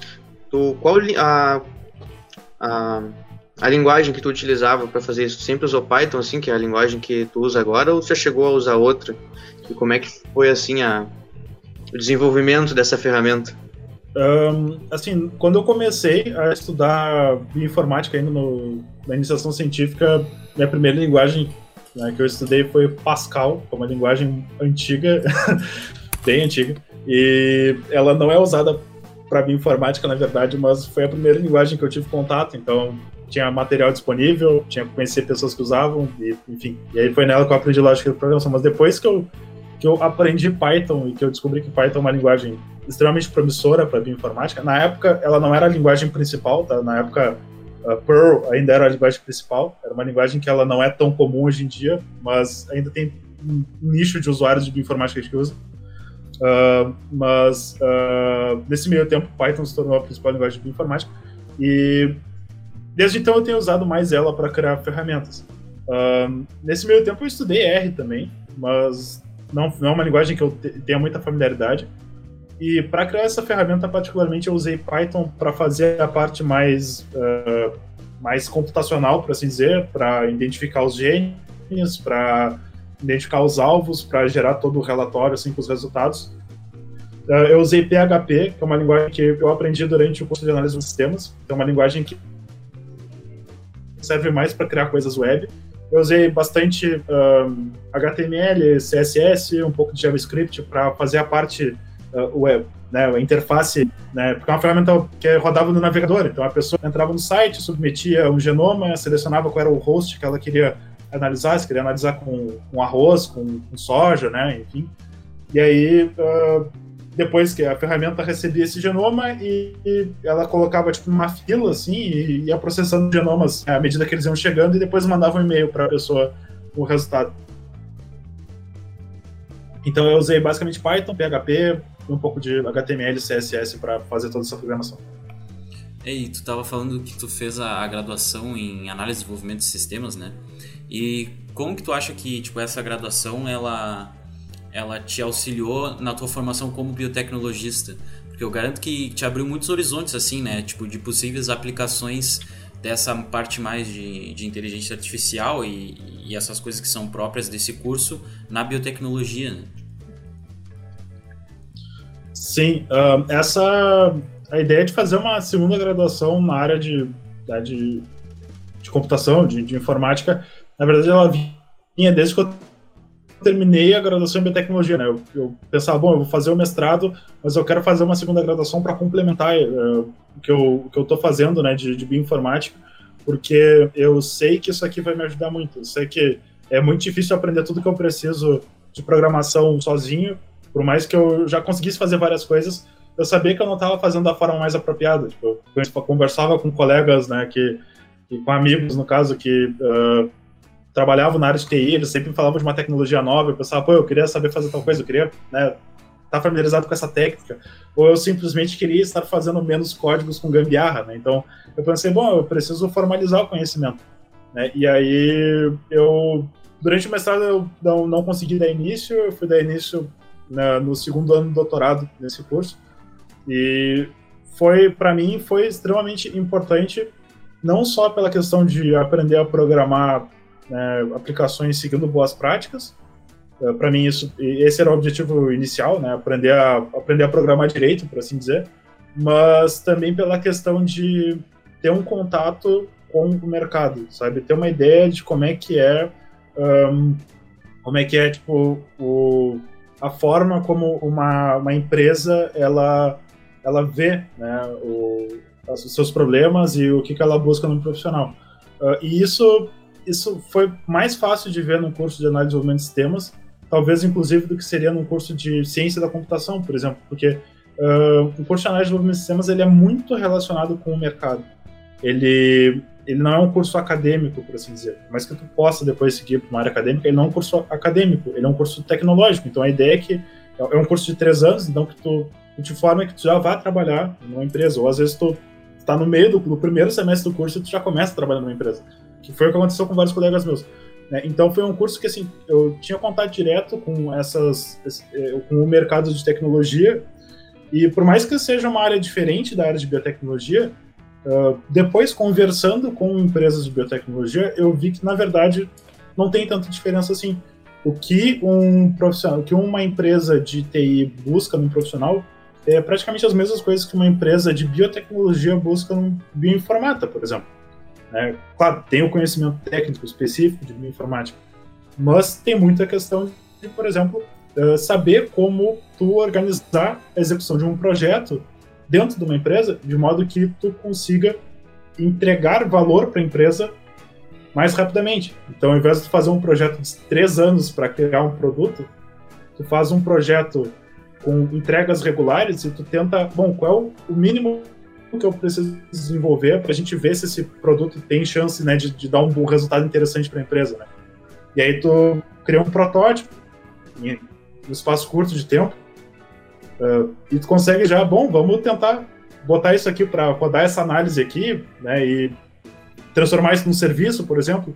tu, qual a, a, a linguagem que tu utilizava para fazer isso? Sempre usou Python, assim, que é a linguagem que tu usa agora, ou você chegou a usar outra? E como é que foi, assim, a, o desenvolvimento dessa ferramenta? Um, assim, quando eu comecei a estudar bioinformática ainda no, na iniciação científica, minha primeira linguagem né, que eu estudei foi Pascal, é uma linguagem antiga, bem antiga, e ela não é usada para bioinformática, na verdade, mas foi a primeira linguagem que eu tive contato, então tinha material disponível, tinha conhecer pessoas que usavam, e, enfim, e aí foi nela que eu aprendi lógica de programação, mas depois que eu que eu aprendi Python e que eu descobri que Python é uma linguagem extremamente promissora para bioinformática. Na época, ela não era a linguagem principal, tá? Na época, Perl ainda era a linguagem principal. Era uma linguagem que ela não é tão comum hoje em dia, mas ainda tem um nicho de usuários de bioinformática que usa. Uh, mas uh, nesse meio tempo, Python se tornou a principal linguagem de bioinformática e desde então eu tenho usado mais ela para criar ferramentas. Uh, nesse meio tempo eu estudei R também, mas não, não é uma linguagem que eu tenha muita familiaridade. E para criar essa ferramenta, particularmente, eu usei Python para fazer a parte mais, mais computacional, por assim dizer, para identificar os genes, para identificar os alvos, para gerar todo o relatório assim, com os resultados. Uh, eu usei PHP, que é uma linguagem que eu aprendi durante o curso de análise de sistemas. É uma linguagem que serve mais para criar coisas web eu usei bastante um, HTML, CSS, um pouco de JavaScript para fazer a parte uh, web, né, a interface, né, porque é uma ferramenta que rodava no navegador. Então a pessoa entrava no site, submetia um genoma, selecionava qual era o host que ela queria analisar, se queria analisar com, com arroz, com, com soja, né, enfim. E aí uh, depois que a ferramenta recebia esse genoma e, e ela colocava tipo uma fila assim e ia processando genomas à medida que eles iam chegando e depois mandava um e-mail para a pessoa com o resultado. Então eu usei basicamente Python, PHP, um pouco de HTML CSS para fazer toda essa programação. E tu estava falando que tu fez a, graduação em análise e desenvolvimento de sistemas, né? E como que tu acha que tipo essa graduação ela ela te auxiliou na tua formação como biotecnologista? Porque eu garanto que te abriu muitos horizontes, assim, né? Tipo, de possíveis aplicações dessa parte mais de, de inteligência artificial e, e, essas coisas que são próprias desse curso na biotecnologia, né? Sim, essa a ideia de fazer uma segunda graduação na área de, né, de, de computação, de, de informática, na verdade ela vinha desde que eu terminei a graduação em biotecnologia, né? Eu, eu, pensava, bom, eu vou fazer o mestrado, mas eu quero fazer uma segunda graduação para complementar uh, o que eu o que estou fazendo, né, de, de bioinformática, porque eu sei que isso aqui vai me ajudar muito. Eu sei que é muito difícil aprender tudo que eu preciso de programação sozinho, por mais que eu já conseguisse fazer várias coisas, eu sabia que eu não estava fazendo da forma mais apropriada. Tipo, eu conversava com colegas, né, que, que com amigos, no caso, que uh, trabalhavam na área de TI, eles sempre falavam de uma tecnologia nova, eu pensava, pô, eu queria saber fazer tal coisa, eu queria, né, tá familiarizado com essa técnica, ou eu simplesmente queria estar fazendo menos códigos com gambiarra, né? Então, eu pensei, bom, eu preciso formalizar o conhecimento, né? E aí eu durante o mestrado eu não, não consegui dar início, eu fui dar início né, no segundo ano do doutorado nesse curso. E foi, para mim, foi extremamente importante, não só pela questão de aprender a programar né, aplicações seguindo boas práticas. É, para mim, isso, esse era o objetivo inicial, né, aprender a, aprender a programar direito, por assim dizer. Mas também pela questão de ter um contato com o mercado, sabe? Ter uma ideia de como é que é, um, como é que é, tipo, o, a forma como uma, uma empresa, ela ela vê né, o, os seus problemas e o que, que ela busca no profissional. Uh, e isso, isso foi mais fácil de ver no curso de análise de desenvolvimento de sistemas, talvez inclusive do que seria num curso de ciência da computação, por exemplo, porque uh, o curso de análise de desenvolvimento de sistemas ele é muito relacionado com o mercado. Ele, ele não é um curso acadêmico, por assim dizer, mas que tu possa depois seguir para uma área acadêmica, ele não é um curso acadêmico, ele é um curso tecnológico. Então a ideia é que é um curso de três anos, então que tu de forma que tu já vá trabalhar numa empresa, ou às vezes tu está no meio do, do, primeiro semestre do curso e tu já começa a trabalhar numa empresa, que foi o que aconteceu com vários colegas meus. Né? Então foi um curso que assim eu tinha contato direto com essas, eh, com o mercado de tecnologia e por mais que seja uma área diferente da área de biotecnologia, uh, depois conversando com empresas de biotecnologia, eu vi que na verdade não tem tanta diferença assim. O que um profissional, o que uma empresa de TI busca num profissional é praticamente as mesmas coisas que uma empresa de biotecnologia busca no bioinformata, por exemplo. É, claro, tem o conhecimento técnico específico de bioinformática, mas tem muita questão de, por exemplo, uh, saber como tu organizar a execução de um projeto dentro de uma empresa, de modo que tu consiga entregar valor para a empresa mais rapidamente. Então, ao invés de fazer um projeto de três anos para criar um produto, tu faz um projeto com entregas regulares e tu tenta, bom, qual é o mínimo que eu preciso desenvolver para a gente ver se esse produto tem chance né, de, de dar um bom resultado interessante para a empresa. Né? E aí tu cria um protótipo em um espaço curto de tempo uh, e tu consegue já, bom, vamos tentar botar isso aqui para rodar essa análise aqui né, e transformar isso num serviço, por exemplo.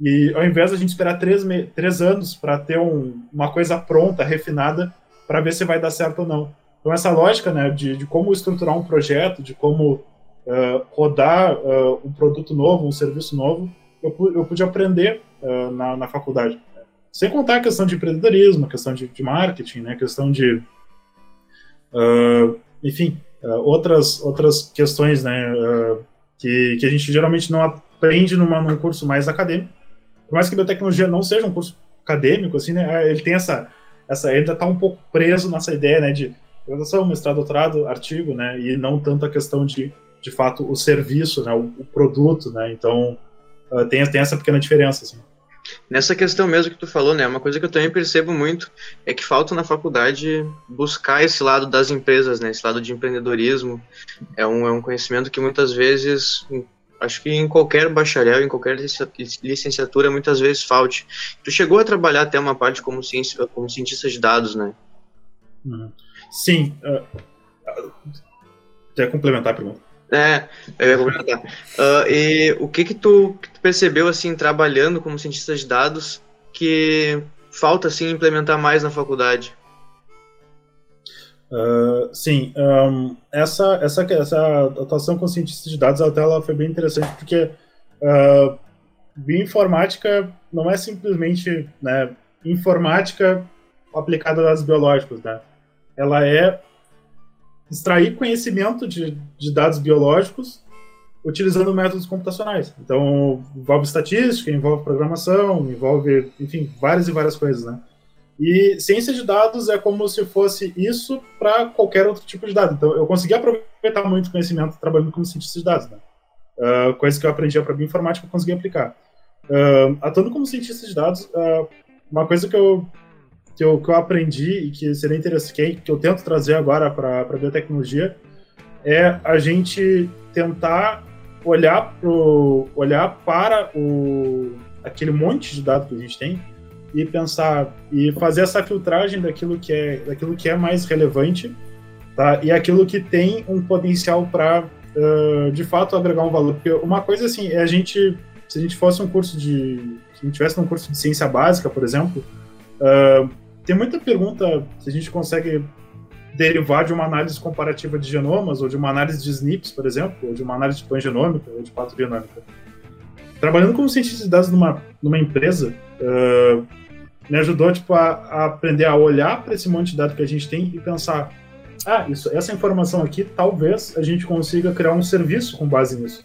E ao invés de a gente esperar três, três anos para ter um, uma coisa pronta, refinada, para ver se vai dar certo ou não. Então, essa lógica né, de, de como estruturar um projeto, de como uh, rodar uh, um produto novo, um serviço novo, eu, eu pude aprender uh, na, na faculdade. Sem contar a questão de empreendedorismo, a questão de, de marketing, né, a questão de. enfim, outras, outras questões né, que, que a gente geralmente não aprende numa, num curso mais acadêmico. Por mais que biotecnologia não seja um curso acadêmico, assim, né, ele tem essa essa ainda está um pouco preso nessa ideia, né, de graduação, mestrado, doutorado, artigo, né, e não tanto a questão de, de fato, o serviço, né, o, o produto, né, então uh, tem, tem essa pequena diferença, assim. Nessa questão mesmo que tu falou, né, uma coisa que eu também percebo muito é que falta na faculdade buscar esse lado das empresas, né, esse lado de empreendedorismo, é um, é um conhecimento que muitas vezes acho que em qualquer bacharel, em qualquer licenciatura, muitas vezes falte. Tu chegou a trabalhar até uma parte como, ciência, como cientista de dados, né? Uhum. Sim. Uh, quer complementar a pergunta? É, eu ia complementar. Uh, e o que que tu, que tu percebeu, assim, trabalhando como cientista de dados, que falta, assim, implementar mais na faculdade? Uh, sim, um, essa, essa, essa atuação com cientistas de dados até ela foi bem interessante porque uh, bioinformática não é simplesmente né, informática aplicada a dados biológicos, né? Ela é extrair conhecimento de, de dados biológicos utilizando métodos computacionais. Então, envolve estatística, envolve programação, envolve, enfim, várias e várias coisas, né? E ciência de dados é como se fosse isso para qualquer outro tipo de dado. Então, eu consegui aproveitar muito conhecimento trabalhando como cientista de dados. Né? Uh, coisa que eu aprendi para bioinformática eu consegui aplicar. Uh, atuando como cientista de dados, uh, uma coisa que eu, que eu, que eu aprendi e que seria interessante, que eu tento trazer agora para a biotecnologia, é a gente tentar olhar, pro, olhar para o, aquele monte de dados que a gente tem e pensar e fazer essa filtragem daquilo que é daquilo que é mais relevante tá? E aquilo que tem um potencial para uh, de fato agregar um valor. Porque uma coisa assim é a gente se a gente fosse um curso de se a gente tivesse um curso de ciência básica por exemplo uh, tem muita pergunta se a gente consegue derivar de uma análise comparativa de genomas ou de uma análise de SNPs por exemplo ou de uma análise de pangenômica ou de patogenômica trabalhando como cientista de dados numa, numa empresa, uh, me ajudou tipo, a, a aprender a olhar para esse monte de dados que a gente tem e pensar: ah, isso, essa informação aqui, talvez a gente consiga criar um serviço com base nisso.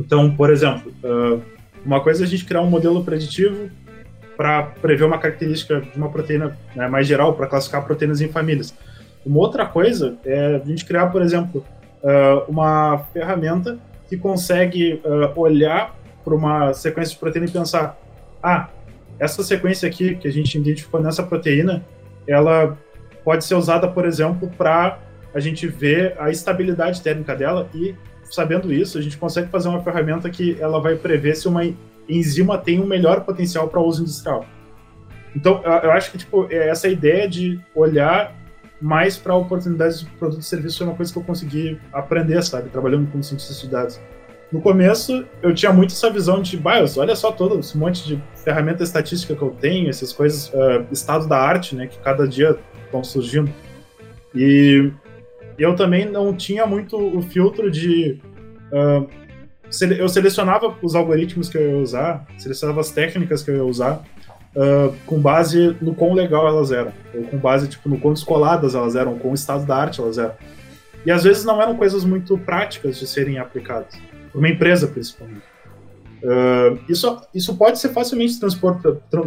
Então, por exemplo, uh, uma coisa é a gente criar um modelo preditivo para prever uma característica de uma proteína né, mais geral, para classificar proteínas em famílias. Uma outra coisa é a gente criar, por exemplo, uh, uma ferramenta que consegue uh, olhar para uma sequência de proteína e pensar: ah, essa sequência aqui que a gente identificou nessa proteína, ela pode ser usada, por exemplo, para a gente ver a estabilidade térmica dela e, sabendo isso, a gente consegue fazer uma ferramenta que ela vai prever se uma enzima tem um melhor potencial para uso industrial. Então, eu acho que tipo, é essa ideia de olhar mais para oportunidades de produto e serviço é uma coisa que eu consegui aprender, sabe, trabalhando com cientista de dados. No começo, eu tinha muito essa visão de, BIOS, olha só todo esse monte de ferramenta estatística que eu tenho, essas coisas, uh, estado da arte, né, que cada dia estão surgindo. E eu também não tinha muito o filtro de. Uh, eu selecionava os algoritmos que eu ia usar, selecionava as técnicas que eu ia usar, uh, com base no quão legal elas eram, ou com base tipo, no quão descoladas elas eram, com o estado da arte elas eram. E às vezes não eram coisas muito práticas de serem aplicadas, por uma empresa principalmente. Uh, isso, isso pode ser facilmente transporto, tra,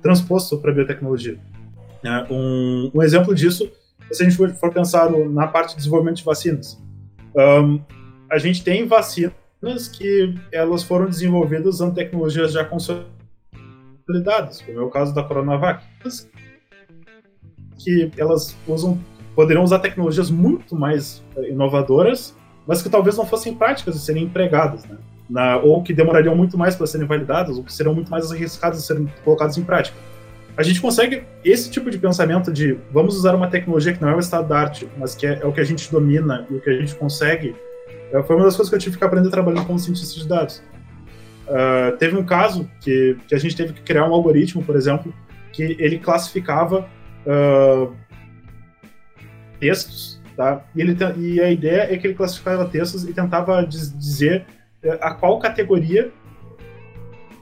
transposto para a biotecnologia. Uh, um, um, exemplo disso é se a gente for pensar no, na parte de desenvolvimento de vacinas. Um, a gente tem vacinas que elas foram desenvolvidas usando tecnologias já consolidadas como é o caso da Coronavac, que elas usam, poderiam usar tecnologias muito mais eh, inovadoras, mas que talvez não fossem práticas de serem empregadas, né? Na, ou que demorariam muito mais para serem validadas, ou que seriam muito mais arriscadas de serem colocadas em prática. A gente consegue esse tipo de pensamento de vamos usar uma tecnologia que não é o estado da arte, mas que é, é o que a gente domina e o que a gente consegue. É, foi uma das coisas que eu tive que aprender trabalhando como cientista de dados. Uh, teve um caso que, que a gente teve que criar um algoritmo, por exemplo, que ele classificava uh, textos, tá? E, ele, e a ideia é que ele classificava textos e tentava dizer eh, a qual categoria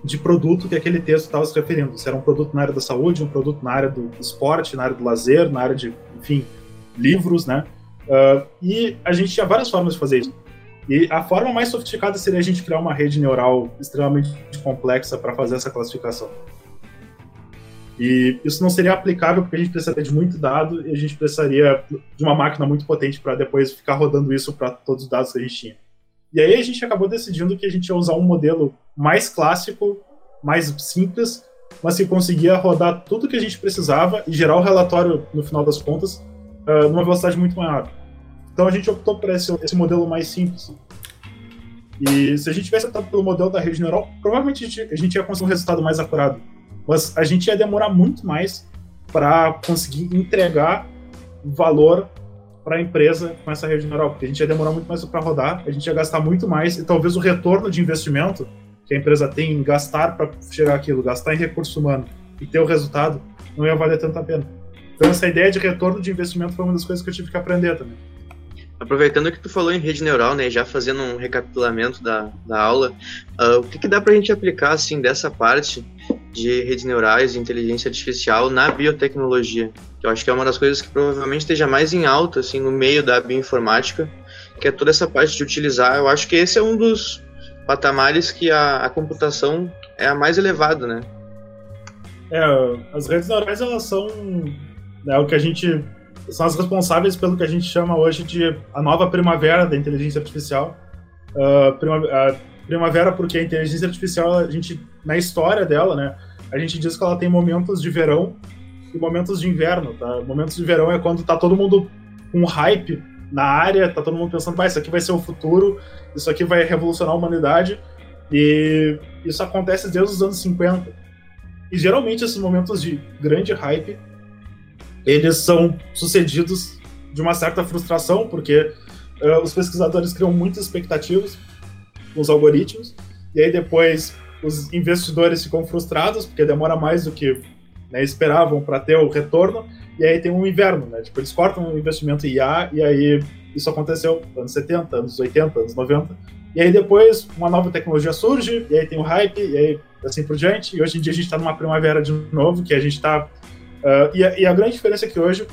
de produto que aquele texto estava se referindo. Se era um produto na área da saúde, um produto na área do esporte, na área do lazer, na área de, enfim, livros, né? Uh, e a gente tinha várias formas de fazer isso. E a forma mais sofisticada seria a gente criar uma rede neural extremamente complexa para fazer essa classificação. E isso não seria aplicável porque a gente precisaria de muito dado e a gente precisaria de uma máquina muito potente para depois ficar rodando isso para todos os dados que a gente tinha. E aí a gente acabou decidindo que a gente ia usar um modelo mais clássico, mais simples, mas que conseguia rodar tudo que a gente precisava e gerar o relatório no final das contas uh, numa velocidade muito maior. Então a gente optou por esse, esse modelo mais simples. E se a gente tivesse optado pelo modelo da rede neural, provavelmente a gente, a gente ia conseguir um resultado mais acurado. Mas a gente ia demorar muito mais para conseguir entregar valor para a empresa com essa rede neural, porque a gente ia demorar muito mais para rodar, a gente ia gastar muito mais e talvez o retorno de investimento que a empresa tem em gastar para chegar aquilo, gastar em recurso humano e ter o resultado, não ia valer tanto a pena. Então essa ideia de retorno de investimento foi uma das coisas que eu tive que aprender também. Aproveitando que tu falou em rede neural, né, já fazendo um recapitulamento da, da aula, uh, o que, que dá para a gente aplicar assim dessa parte de redes neurais e inteligência artificial na biotecnologia? Eu acho que é uma das coisas que provavelmente esteja mais em alta assim no meio da bioinformática, que é toda essa parte de utilizar. Eu acho que esse é um dos patamares que a, a computação é a mais elevada, né? É, as redes neurais elas são né, o que a gente são as responsáveis pelo que a gente chama hoje de a nova primavera da inteligência artificial. Uh, prima, uh, primavera porque a inteligência artificial a gente na história dela, né, a gente diz que ela tem momentos de verão e momentos de inverno, tá? Momentos de verão é quando tá todo mundo com hype na área, tá todo mundo pensando, ah, isso aqui vai ser o futuro, isso aqui vai revolucionar a humanidade. E isso acontece desde os anos 50. E geralmente esses momentos de grande hype, eles são sucedidos de uma certa frustração, porque uh, os pesquisadores criam muitas expectativas com os algoritmos, e aí depois os investidores ficam frustrados, porque demora mais do que né, esperavam para ter o retorno, e aí tem um inverno, né? Tipo, eles cortam o investimento em IA, e aí isso aconteceu nos anos 70, anos 80, anos 90, e aí depois uma nova tecnologia surge, e aí tem o hype, e aí assim por diante. E hoje em dia a gente está numa primavera de novo, que a gente está. Uh, e, e, a grande diferença é que hoje uh,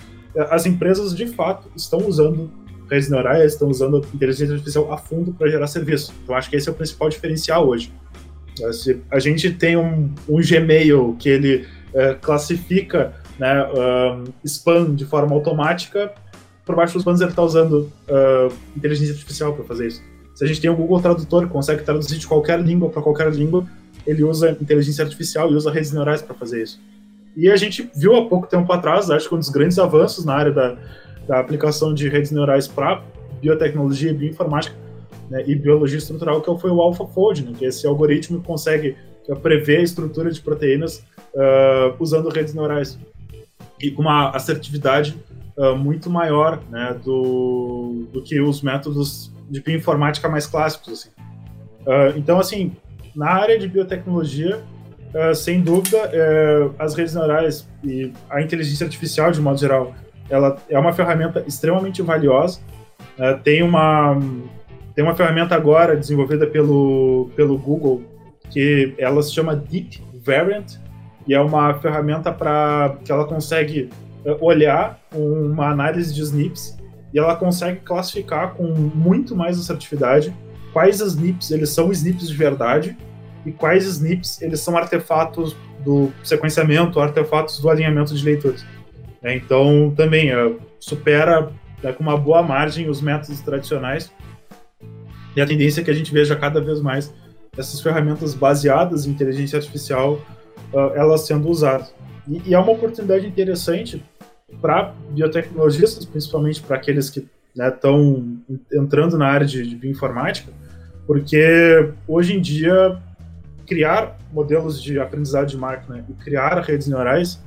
as empresas de fato estão usando redes neurais, estão usando inteligência artificial a fundo para gerar serviço. Então acho que esse é o principal diferencial hoje. Uh, se a gente tem um, um Gmail que ele uh, classifica né, spam de forma automática, por baixo dos panos ele está usando uh, inteligência artificial para fazer isso. Se a gente tem um Google Tradutor que consegue traduzir de qualquer língua para qualquer língua, ele usa inteligência artificial e usa redes neurais para fazer isso. E a gente viu há pouco tempo atrás, acho que um dos grandes avanços na área da, da aplicação de redes neurais para biotecnologia bioinformática né, e biologia estrutural, que foi o AlphaFold, né, que é esse algoritmo que consegue prever a estrutura de proteínas uh, usando redes neurais e com uma assertividade uh, muito maior né, do, do que os métodos de bioinformática mais clássicos. Assim. Uh, então, assim, na área de biotecnologia, uh, sem dúvida, uh, as redes neurais e a inteligência artificial, de modo geral, ela é uma ferramenta extremamente valiosa. tem uma tem uma ferramenta agora desenvolvida pelo pelo Google que ela se chama Deep Variant e é uma ferramenta para que ela consegue olhar uma análise de SNPs e ela consegue classificar com muito mais assertividade quais SNPs eles são SNPs de verdade e quais SNPs eles são artefatos do sequenciamento, artefatos do alinhamento de leitores. É, então, também uh, supera né, com uma boa margem os métodos tradicionais e a tendência é que a gente veja cada vez mais essas ferramentas baseadas em inteligência artificial uh, elas sendo usadas. E, e é uma oportunidade interessante para biotecnologistas, principalmente para aqueles que estão né, entrando na área de, de bioinformática, porque hoje em dia criar modelos de aprendizado de máquina e criar redes neurais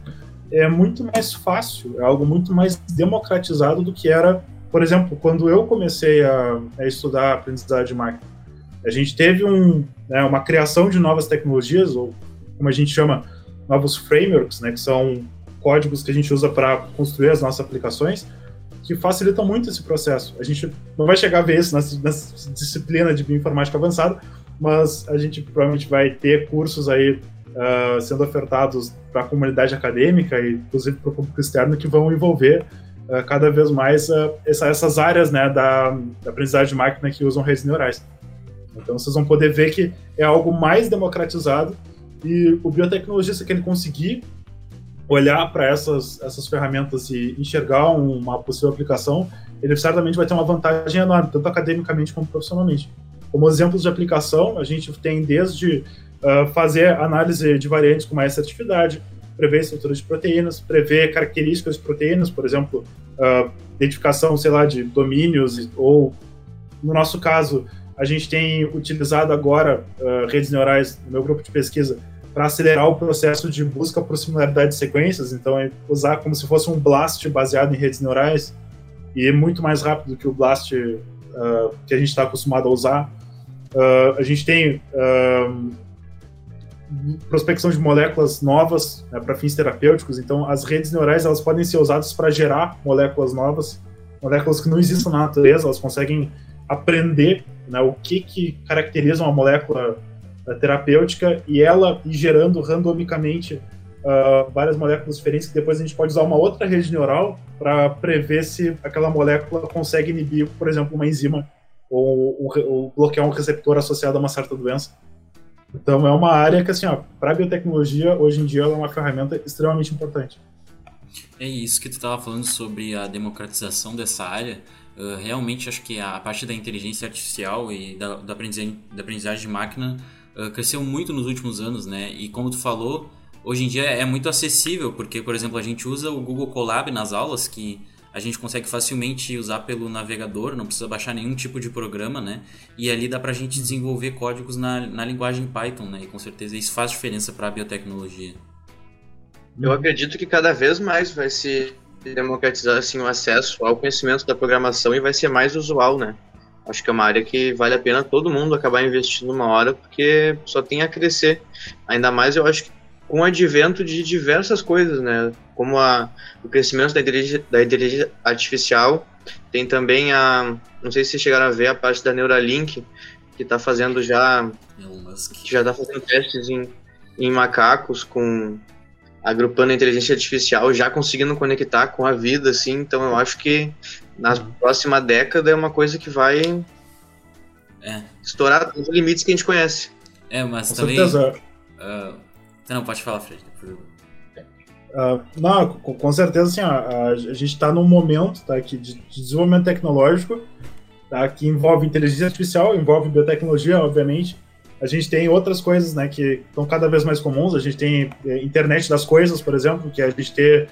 é muito mais fácil, é algo muito mais democratizado do que era, por exemplo, quando eu comecei a, a estudar aprendizado de máquina. A gente teve um, né, uma criação de novas tecnologias, ou como a gente chama, novos frameworks, né, que são códigos que a gente usa para construir as nossas aplicações, que facilitam muito esse processo. A gente não vai chegar a ver isso nessa, nessa disciplina de bioinformática avançada, mas a gente provavelmente vai ter cursos aí uh, sendo ofertados para a comunidade acadêmica e inclusive para o público externo que vão envolver uh, cada vez mais uh, essa, essas áreas né, da, da aprendizagem de máquina que usam redes neurais. Então vocês vão poder ver que é algo mais democratizado e o biotecnologista que ele conseguir olhar para essas, essas ferramentas e enxergar uma possível aplicação, ele certamente vai ter uma vantagem enorme, tanto academicamente como profissionalmente. Como exemplos de aplicação, a gente tem desde uh, fazer análise de variantes com mais assertividade, prever estrutura de proteínas, prever características de proteínas, por exemplo, uh, identificação, sei lá, de domínios, ou, no nosso caso, a gente tem utilizado agora uh, redes neurais, no meu grupo de pesquisa, para acelerar o processo de busca por similaridade de sequências, então é usar como se fosse um BLAST baseado em redes neurais e é muito mais rápido que o BLAST uh, que a gente está acostumado a usar. Uh, a gente tem uh, prospecção de moléculas novas né, para fins terapêuticos, então as redes neurais elas podem ser usadas para gerar moléculas novas, moléculas que não existem na natureza, elas conseguem aprender né, o que, que caracteriza uma molécula terapêutica e ela ir gerando randomicamente uh, várias moléculas diferentes que depois a gente pode usar uma outra rede neural para prever se aquela molécula consegue inibir, por exemplo, uma enzima ou, ou, ou, bloquear um receptor associado a uma certa doença. Então é uma área que, assim, para a biotecnologia, hoje em dia, ela é uma ferramenta extremamente importante. É isso que tu estava falando sobre a democratização dessa área. Uh, realmente acho que a parte da inteligência artificial e da, da, aprendizagem, da aprendizagem de máquina uh, cresceu muito nos últimos anos, né? E como tu falou, hoje em dia é muito acessível, porque, por exemplo, a gente usa o Google Colab nas aulas, que a gente consegue facilmente usar pelo navegador, não precisa baixar nenhum tipo de programa, né? E ali dá pra gente desenvolver códigos na, na linguagem Python, né? E com certeza isso faz diferença para a biotecnologia. Eu acredito que cada vez mais vai se democratizar assim, o acesso ao conhecimento da programação e vai ser mais usual, né? Acho que é uma área que vale a pena todo mundo acabar investindo uma hora, porque só tem a crescer. Ainda mais eu acho que com o advento de diversas coisas, né? Como a, o crescimento da inteligência, da inteligência artificial, tem também a. Não sei se vocês chegaram a ver a parte da Neuralink, que está fazendo já. Que já está fazendo testes em, em macacos com agrupando a inteligência artificial, já conseguindo conectar com a vida, assim. Então eu acho que na próxima década é uma coisa que vai é. estourar os limites que a gente conhece. É, mas com também. Certeza. Uh, não, pode falar, Fred. Uh, não, com, com, certeza, assim, a, a gente está num momento tá, aqui de, de desenvolvimento tecnológico tá, que envolve inteligência artificial, envolve biotecnologia, obviamente, a gente tem outras coisas, né, que estão cada vez mais comuns. A gente tem é, internet das coisas, por exemplo, que a gente tem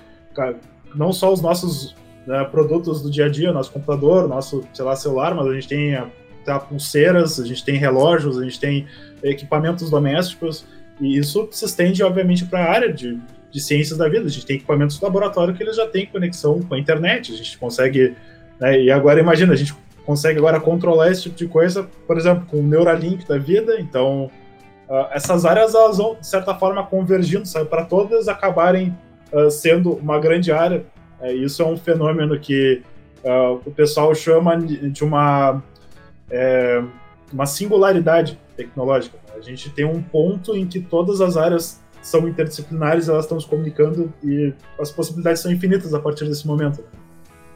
não só os nossos né, produtos do dia a dia, nosso computador, nosso, sei lá, celular, mas a gente tem tá, pulseiras, a gente tem relógios, a gente tem equipamentos domésticos, e isso se estende, obviamente, para a área de, de ciências da vida. A gente tem equipamentos de laboratório que eles já têm conexão com a internet, a gente consegue. Né, e agora imagina, a gente consegue agora controlar esse tipo de coisa, por exemplo, com o Neuralink da vida. Então, uh, essas áreas elas vão, de certa forma, convergindo, para todas acabarem uh, sendo uma grande área. É, isso é um fenômeno que uh, o pessoal chama de uma, é, uma singularidade tecnológica. Gente tem um ponto em que todas as áreas são interdisciplinares, elas estão se comunicando e as possibilidades são infinitas a partir desse momento.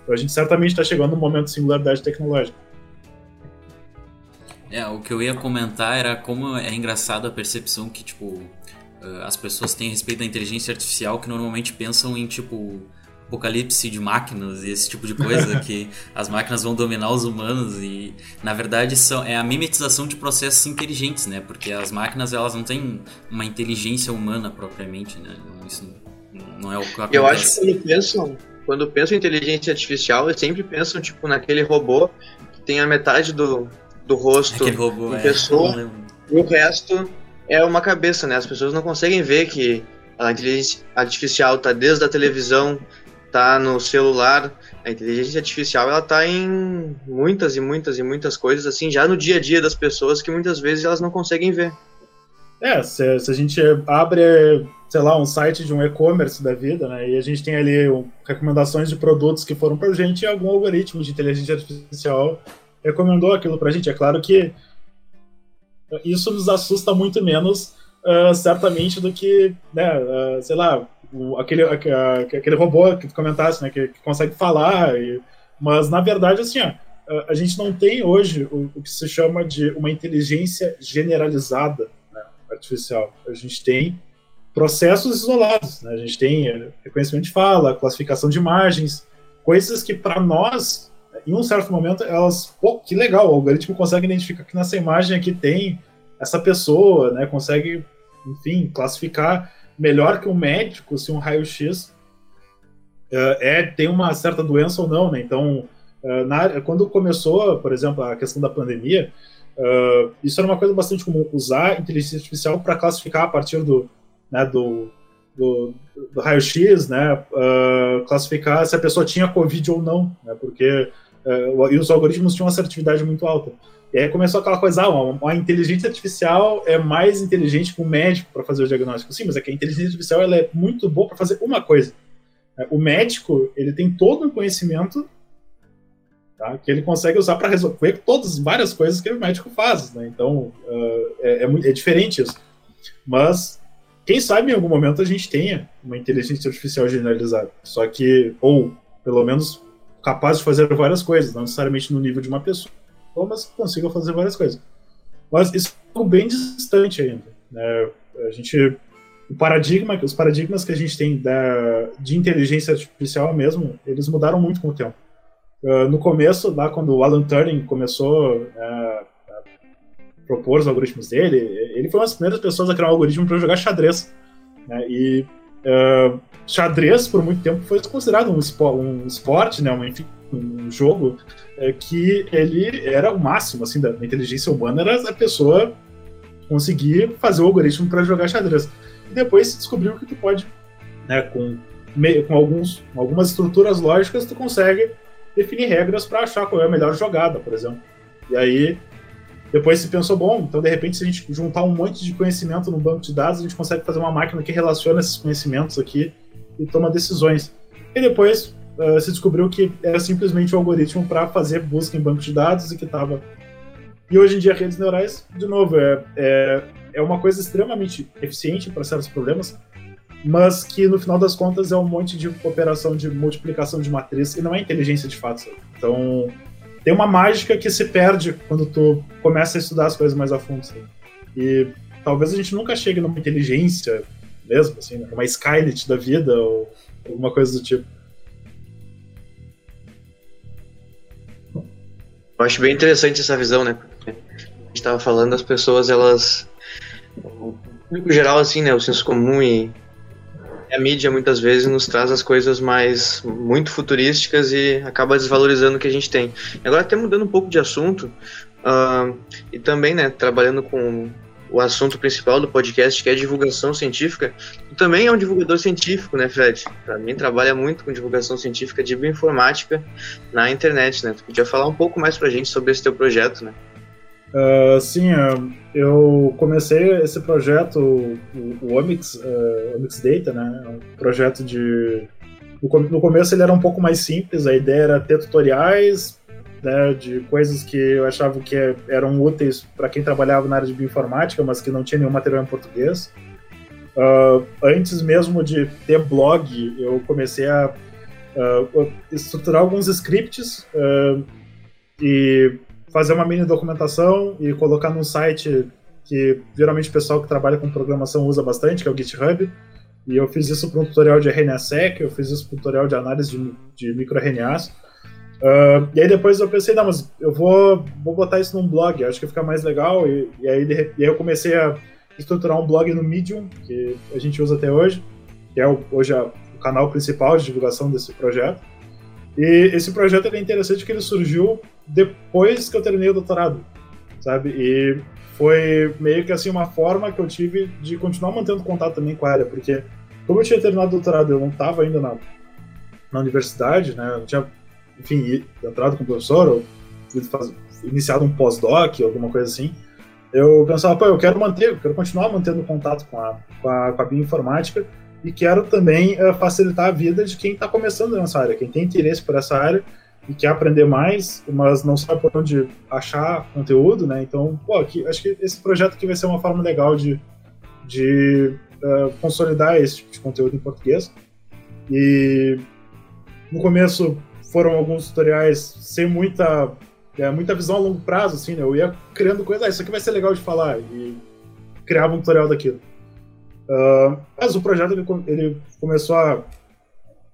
Então a gente certamente está chegando num momento de singularidade tecnológica. É, o que eu ia comentar era como é engraçado a percepção que, tipo, as pessoas têm a respeito da inteligência artificial que normalmente pensam em, tipo, apocalipse de máquinas e esse tipo de coisa, que as máquinas vão dominar os humanos e, na verdade, são, é a mimetização de processos inteligentes, né? Porque as máquinas, elas não têm uma inteligência humana propriamente, né? Isso não é o que acontece. Eu acho que eles pensam quando pensam em inteligência artificial, eles sempre pensam, tipo, naquele robô que tem a metade do, do rosto Aquele robô, em é, pessoa, e o resto é uma cabeça, né? As pessoas não conseguem ver que a inteligência artificial tá desde a televisão, tá no celular. A inteligência artificial, ela tá em muitas e muitas e muitas coisas, assim, já no dia a dia das pessoas que muitas vezes elas não conseguem ver. É, se, se a gente abre sei lá, um site de um e-commerce da vida, né? E a gente tem ali um, recomendações de produtos que foram pra gente e algum algoritmo de inteligência artificial recomendou aquilo pra gente. É claro que isso nos assusta muito menos, uh, certamente, do que, né, uh, sei lá, o, aquele, aquele robô que tu comentasse, né, que, que consegue falar. E, mas, na verdade, assim, ó, a gente não tem hoje o, o que se chama de uma inteligência generalizada né, artificial. A gente tem processos isolados. Né? A gente tem eh, reconhecimento de fala, classificação de imagens, coisas que para nós, em um certo momento, elas, pô, que legal, o algoritmo consegue identificar que nessa imagem aqui tem essa pessoa, né? Consegue, enfim, classificar melhor que um médico se um raio-x uh, é tem uma certa doença ou não, né? Então, uh, na, quando começou, por exemplo, a questão da pandemia, uh, isso era uma coisa bastante comum, usar inteligência artificial para classificar a partir do, né, do, do, do raio-x, né, classificar se a pessoa tinha Covid ou não, né, porque e os algoritmos tinham uma assertividade muito alta. E aí começou aquela coisa, ah, a inteligência artificial é mais inteligente que o médico para fazer o diagnóstico. Sim, mas é que a inteligência artificial ela é muito boa para fazer uma coisa. É, o médico, ele tem todo um conhecimento tá, que ele consegue usar para resolver todas, várias coisas que o médico faz. Né? Então, uh, é, é, é diferente isso. Mas quem sabe em algum momento a gente tenha uma inteligência artificial generalizada. Só que, ou pelo menos capaz de fazer várias coisas, não necessariamente no nível de uma pessoa, mas consiga fazer várias coisas. Mas isso é bem distante ainda. Né? A gente o paradigma, os paradigmas que a gente tem da, de inteligência artificial mesmo, eles mudaram muito com o tempo. Uh, no começo, lá quando o Alan Turing começou uh, a propor os algoritmos dele, ele foi uma das primeiras pessoas a criar um algoritmo para jogar xadrez. Né? E uh, xadrez, por muito tempo, foi considerado um, espo um esporte, né? um, um jogo é, que ele era o máximo assim, da inteligência humana, era a pessoa conseguir fazer o algoritmo para jogar xadrez. E depois se descobriu que tu pode, né, com, com alguns, algumas estruturas lógicas, tu consegue definir regras para achar qual é a melhor jogada, por exemplo. E aí, depois se pensou, bom, então de repente se a gente juntar um monte de conhecimento no banco de dados, a gente consegue fazer uma máquina que relaciona esses conhecimentos aqui e toma decisões. E depois uh, se descobriu que era simplesmente um algoritmo para fazer busca em banco de dados e que estava. E hoje em dia, redes neurais, de novo, é, é é uma coisa extremamente eficiente para certos problemas, mas que no final das contas é um monte de operação de multiplicação de matriz e não é inteligência de fato. Então tem uma mágica que se perde quando tu começa a estudar as coisas mais a fundo. Sabe? E talvez a gente nunca chegue numa inteligência mesmo, assim, né? uma Skynet da vida ou alguma coisa do tipo. Eu acho bem interessante essa visão, né? a gente estava falando, as pessoas elas o público geral, assim, né, o senso comum e a mídia muitas vezes nos traz as coisas mais muito futurísticas e acaba desvalorizando o que a gente tem. Agora até mudando um pouco de assunto uh, e também, né, trabalhando com o assunto principal do podcast, que é divulgação científica. Tu também é um divulgador científico, né, Fred? Para mim, trabalha muito com divulgação científica de bioinformática na internet, né? Tu podia falar um pouco mais para a gente sobre esse teu projeto, né? Uh, sim, uh, eu comecei esse projeto, o, o Omix, uh, Omix Data, né? É um projeto de. No começo ele era um pouco mais simples, a ideia era ter tutoriais né, de coisas que eu achava que eram úteis para quem trabalhava na área de bioinformática, mas que não tinha nenhum material em português. Uh, antes mesmo de ter blog, eu comecei a uh, estruturar alguns scripts uh, e fazer uma mini documentação e colocar num site que geralmente o pessoal que trabalha com programação usa bastante, que é o GitHub. E eu fiz isso para um tutorial de RNA-seq, eu fiz isso para um tutorial de análise de, de microRNAs. Uh, e aí depois eu pensei, não, mas eu vou, vou botar isso num blog, acho que fica mais legal. E, e, aí, e aí eu comecei a estruturar um blog no Medium, que a gente usa até hoje, que é o, hoje a, o canal principal de divulgação desse projeto. E esse projeto é interessante porque ele surgiu depois que eu terminei o doutorado, sabe? E foi meio que assim uma forma que eu tive de continuar mantendo contato também com a área, porque como eu tinha terminado o doutorado, eu não estava ainda na, na universidade, né? Eu tinha, enfim, entrado como professor, ou faz, iniciado um pós-doc, alguma coisa assim. Eu pensava, pô, eu quero manter, eu quero continuar mantendo contato com a, com a, com a bioinformática, e quero também uh, facilitar a vida de quem está começando nessa área, quem tem interesse por essa área e quer aprender mais, mas não sabe por onde achar conteúdo, né? Então, pô, aqui, acho que esse projeto aqui vai ser uma forma legal de, de uh, consolidar esse tipo de conteúdo em português. E no começo foram alguns tutoriais sem muita é, muita visão a longo prazo, assim, né? Eu ia criando coisas, ah, isso aqui vai ser legal de falar, e criava um tutorial daquilo. Uh, mas o projeto ele, ele, começou a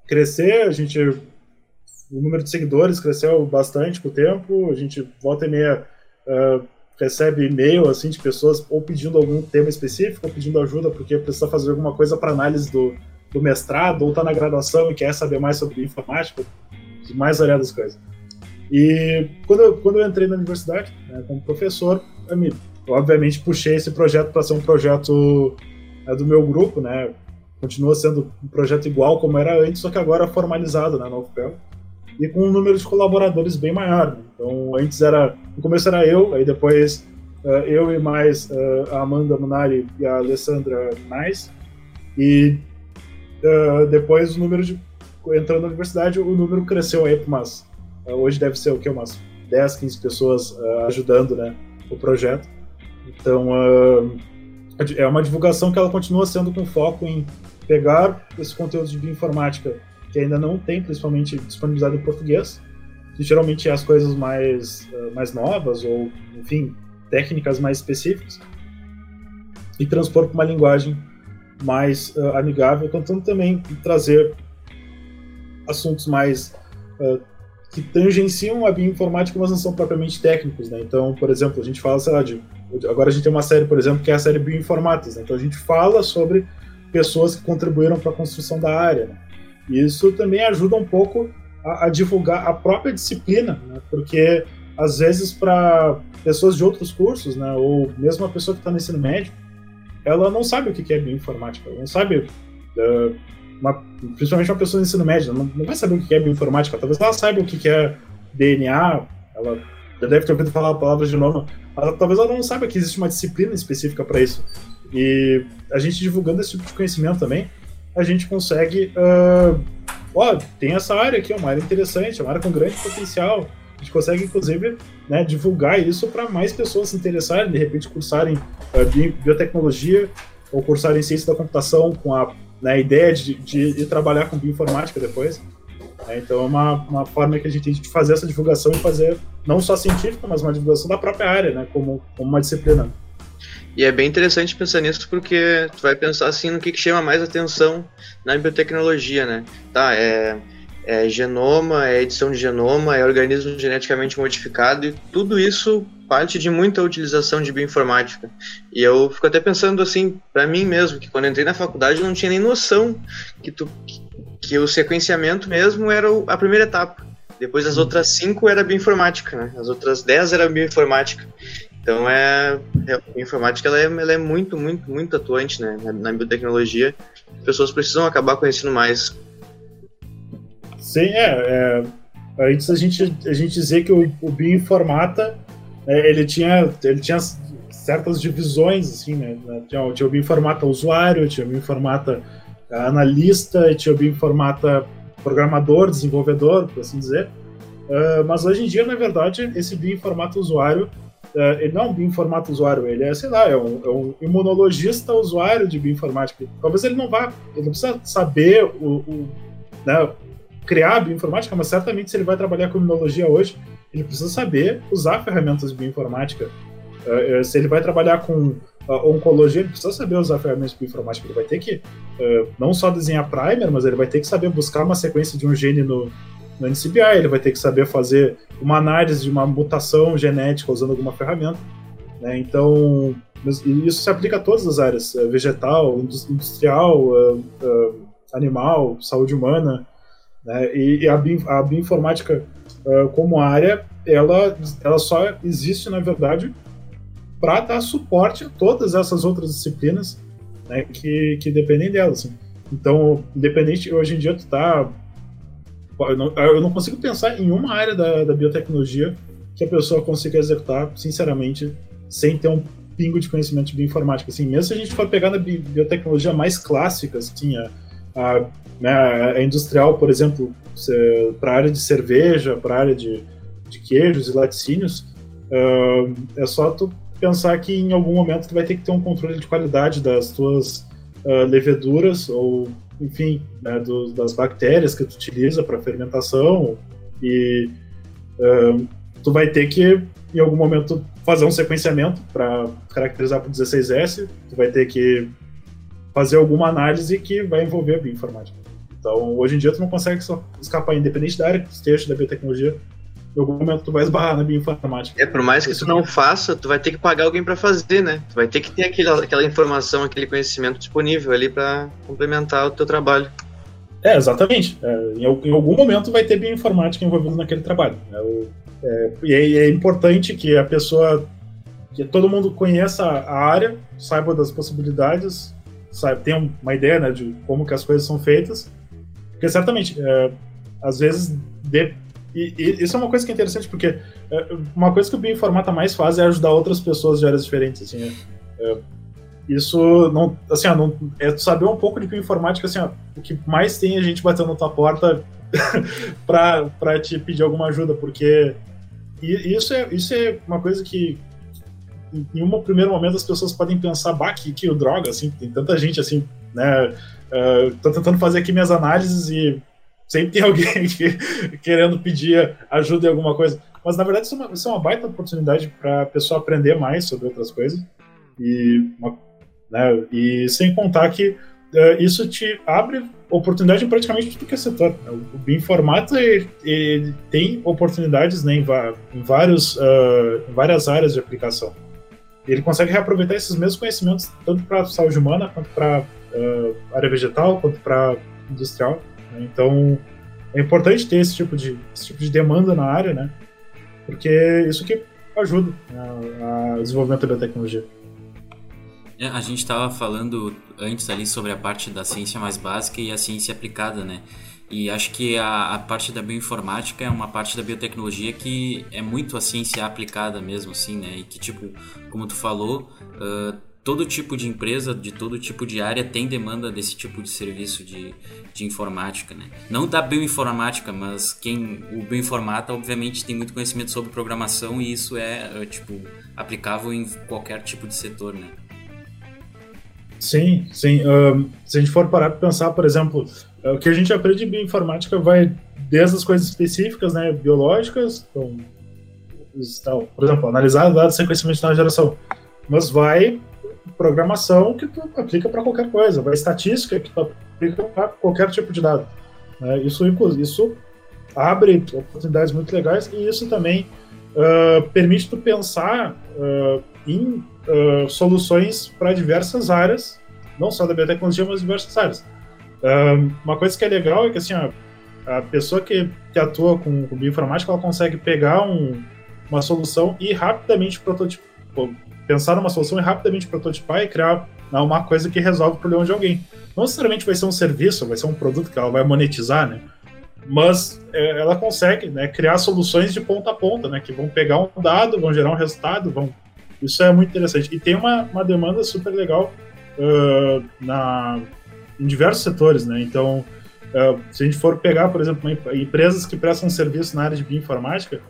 crescer, a gente o número de seguidores cresceu bastante com o tempo, a gente volta e meia uh, recebe e-mail assim de pessoas ou pedindo algum tema específico, ou pedindo ajuda porque precisa fazer alguma coisa para análise do, do mestrado, ou está na graduação e quer saber mais sobre informática, mais variadas coisas. E quando eu, quando eu entrei na universidade, né, como professor, eu me, obviamente puxei esse projeto para ser um projeto é do meu grupo, né? Continua sendo um projeto igual como era antes, só que agora formalizado né, na UFPEL. E com um número de colaboradores bem maior. Né? Então, antes era. No começo era eu, aí depois uh, eu e mais uh, a Amanda Munari e a Alessandra Nais. E uh, depois o número de. Entrando na universidade, o número cresceu aí para umas. hoje deve ser o quê? Umas 10, 15 pessoas ajudando né, o projeto. Então é uma divulgação que ela continua sendo com foco em pegar esse conteúdo de bioinformática que ainda não tem, principalmente disponibilizado em português, que geralmente é as coisas mais, uh, mais novas ou, enfim, técnicas mais específicas, e transpor para uma linguagem mais uh, amigável, tentando também trazer assuntos mais uh, que tangenciam a bioinformática, mas não são propriamente técnicos, né? Então, por exemplo, a gente fala, sei lá, de, agora a gente tem uma série, por exemplo, que é a série Bioinformatas, né? Então a gente fala sobre pessoas que contribuíram para a construção da área, né? E isso também ajuda um pouco a, a divulgar a própria disciplina, né? Porque às vezes para pessoas de outros cursos, né, ou mesmo a pessoa que está no ensino médio, ela não sabe o que é bioinformática, ela não sabe, uh, uma, principalmente uma pessoa no ensino médio, não, não vai saber o que é bioinformática, talvez ela saiba o que é DNA, ela já deve ter ouvido falar a palavra de novo, ela, talvez ela não saiba que existe uma disciplina específica para isso. E a gente divulgando esse tipo de conhecimento também, a gente consegue. Uh, ó, tem essa área aqui, é uma área interessante, é uma área com grande potencial. A gente consegue, inclusive, né, divulgar isso para mais pessoas se interessarem, de repente cursarem uh, biotecnologia ou cursarem ciência da computação com a né, ideia de, de, de, trabalhar com bioinformática depois. É, então é uma, uma forma que a gente tem de fazer essa divulgação e fazer não só científica, mas uma divulgação da própria área, né, como, como uma disciplina. E é bem interessante pensar nisso porque tu vai pensar assim no que, que chama mais atenção na biotecnologia, né? Tá, é é genoma, é edição de genoma, é organismo geneticamente modificado e tudo isso parte de muita utilização de bioinformática. E eu fico até pensando assim, para mim mesmo, que quando entrei na faculdade eu não tinha nem noção que, tu, que, que o sequenciamento mesmo era a primeira etapa. Depois as outras cinco era bioinformática, né? As outras dez era bioinformática. Então é, é a bioinformática ela é, ela é muito, muito, muito atuante né? na, na biotecnologia. As pessoas precisam acabar conhecendo mais Sim, é, é. Antes a gente, a gente dizer que o, o bioinformata é, ele, tinha, ele tinha certas divisões, assim, né? Tinha, tinha o bioinformata usuário, tinha o bioinformata analista, tinha o bioinformata programador, desenvolvedor, por assim dizer. Uh, mas hoje em dia, na verdade, esse bioinformata usuário, uh, ele não é um bioinformata usuário, ele é, sei lá, é um, é um imunologista usuário de bioinformática. Talvez ele não vá, ele não precisa saber o, o né, criar bioinformática, mas certamente se ele vai trabalhar com imunologia hoje, ele precisa saber usar ferramentas de bioinformática. Uh, se ele vai trabalhar com uh, oncologia, ele precisa saber usar ferramentas de bioinformática. Ele vai ter que uh, não só desenhar primer, mas ele vai ter que saber buscar uma sequência de um gene no, no NCBI, ele vai ter que saber fazer uma análise de uma mutação genética usando alguma ferramenta. Né? Então, isso se aplica a todas as áreas: vegetal, industrial, animal, saúde humana. Né? E, e a, bi, a bioinformática uh, como área, ela, ela só existe, na verdade, para dar suporte a todas essas outras disciplinas né, que, que dependem dela. Assim. Então, independente, hoje em dia tu tá... Eu não, eu não consigo pensar em uma área da, da biotecnologia que a pessoa consiga executar, sinceramente, sem ter um pingo de conhecimento de bioinformática. Assim, mesmo se a gente for pegar na biotecnologia mais clássica, assim, a, a né, a industrial, por exemplo, para a área de cerveja, para a área de, de, queijos e laticínios, uh, é só tu pensar que em algum momento tu vai ter que ter um controle de qualidade das tuas uh, leveduras ou, enfim, né, do, das bactérias que tu utiliza para fermentação e uh, tu vai ter que em algum momento fazer um sequenciamento para caracterizar por 16S, tu vai ter que fazer alguma análise que vai envolver a bioinformática. Então, hoje em dia, tu não consegue escapar, independente da área que esteja, da biotecnologia, em algum momento tu vai esbarrar na bioinformática. É, por mais que tu não faça, tu vai ter que pagar alguém para fazer, né? Tu vai ter que ter aquela, aquela informação, aquele conhecimento disponível ali para complementar o teu trabalho. É, exatamente. É, em, em, algum momento vai ter bioinformática envolvida naquele trabalho. É, é, e é, é, importante que a pessoa, que todo mundo conheça a área, saiba das possibilidades, tenha uma ideia né, de como que as coisas são feitas, porque certamente, é, às vezes, de, e, e, isso é uma coisa que é interessante, porque é, uma coisa que o bioinformata mais faz é ajudar outras pessoas de áreas diferentes. Assim, é, é isso não, assim, ó, não, é saber um pouco de bioinformática, assim, ó, o que mais tem é a gente batendo na tua porta para te pedir alguma ajuda, porque isso é, isso é uma coisa que em um primeiro momento as pessoas podem pensar, bah, que, que droga, assim, tem tanta gente assim, né, uh, tentando fazer aqui minhas análises e sempre tem alguém que, querendo pedir ajuda em alguma coisa. Mas na verdade isso é uma, isso é uma baita oportunidade para a pessoa aprender mais sobre outras coisas. E uma, Né? E sem contar que uh, isso te abre oportunidade em praticamente tudo que é setor. O bioinformática ele, ele tem oportunidades né, em, em vários, uh, em várias áreas de aplicação. Ele consegue reaproveitar esses mesmos conhecimentos tanto para saúde humana, quanto para uh, área vegetal, quanto para industrial. Né? Então, é importante ter esse tipo de, esse tipo de demanda na área, né? Porque isso que ajuda né, o desenvolvimento da tecnologia. É, a gente estava falando antes ali sobre a parte da ciência mais básica e a ciência aplicada, né? E acho que a, a, parte da bioinformática é uma parte da biotecnologia que é muito a ciência aplicada mesmo, assim, né? E que, tipo, como tu falou, uh, todo tipo de empresa, de todo tipo de área tem demanda desse tipo de serviço de, de informática, né? Não da bioinformática, mas quem o bioinformata obviamente tem muito conhecimento sobre programação e isso é, é tipo aplicável em qualquer tipo de setor, né? Sim, sim. Se a gente for parar para pensar, por exemplo, o que a gente aprende em bioinformática vai desde as coisas específicas, né, biológicas, então, por exemplo, analisar dados de sequenciamento de geração, mas vai programação que tu aplica para qualquer coisa, vai estatística que tu aplica para qualquer tipo de dado. Né? Isso, isso abre oportunidades muito legais e isso também uh, permite tu pensar uh, em uh, soluções para diversas áreas, não só da biotecnologia, mas diversas áreas. uma coisa que é legal é que assim, a pessoa que, que atua com, com bioinformática ela consegue pegar um, uma solução e rapidamente prototipar pensar numa solução e rapidamente prototipar e criar uma coisa que resolve o problema de alguém. Não necessariamente vai ser um serviço, vai ser um produto que ela vai monetizar, né? Mas é, ela consegue né, criar soluções de ponta a ponta, né? Que vão pegar um dado, vão gerar um resultado, vão... Isso é muito interessante. E tem uma, uma demanda super legal uh, na, em diversos setores, né? Então, uh, se a gente for pegar, por exemplo, empresas que prestam serviço na área de bioinformática,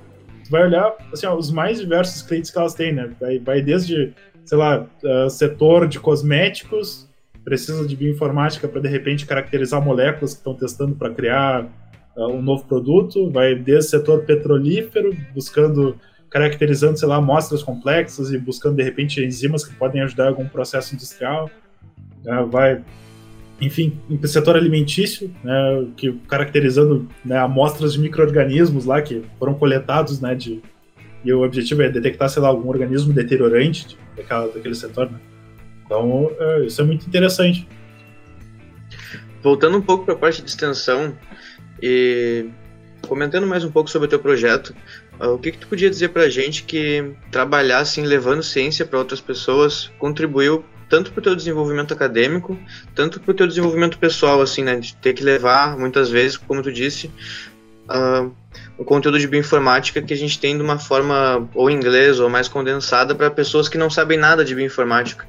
vai olhar assim, ó, os mais diversos clientes que elas têm, né? Vai, vai desde, sei lá, uh, setor de cosméticos, precisa de bioinformática para de repente caracterizar moléculas que estão testando para criar um novo produto, vai desde setor petrolífero, buscando caracterizando, sei lá, amostras complexas e buscando de repente enzimas que podem ajudar algum processo industrial. Uh, vai enfim, em setor alimentício, né, que caracterizando né, amostras de micro-organismos lá que foram coletados, né, de, e o objetivo é detectar, sei lá, algum organismo deteriorante daquela, daquele setor, né. Então, é, isso é muito interessante. Voltando um pouco para a parte de extensão e comentando mais um pouco sobre o teu projeto, o que, que tu podia dizer para a gente que trabalhar assim, levando ciência para outras pessoas contribuiu tanto para o teu desenvolvimento acadêmico, tanto para o teu desenvolvimento pessoal, assim, né, de ter que levar, muitas vezes, como tu disse, uh, o conteúdo de bioinformática que a gente tem de uma forma ou inglês ou mais condensada para pessoas que não sabem nada de bioinformática.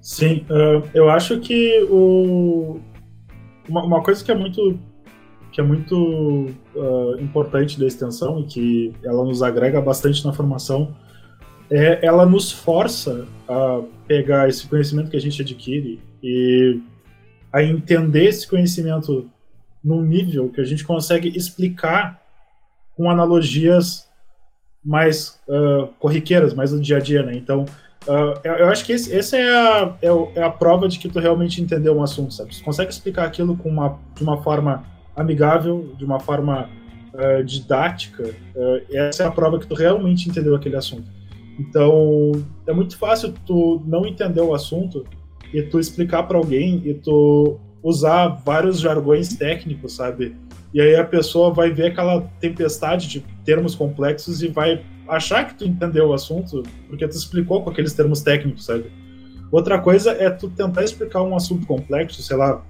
Sim, uh, eu acho que o, uma, uma, coisa que é muito que é muito uh, importante da extensão e que ela nos agrega bastante na formação é, ela nos força a pegar esse conhecimento que a gente adquire e a entender esse conhecimento num nível que a gente consegue explicar com analogias mais uh, corriqueiras, mais do dia a dia, né? Então, uh, eu, acho que esse, é a, é, é, a prova de que tu realmente entendeu um assunto, sabe? Você consegue explicar aquilo com uma, de uma forma amigável, de uma forma uh, didática, essa é a prova que tu realmente entendeu aquele assunto. Então, é muito fácil tu não entender o assunto e tu explicar para alguém e tu usar vários jargões técnicos, sabe? E aí a pessoa vai ver aquela tempestade de termos complexos e vai achar que tu entendeu o assunto porque tu explicou com aqueles termos técnicos, sabe? Outra coisa é tu tentar explicar um assunto complexo, sei lá,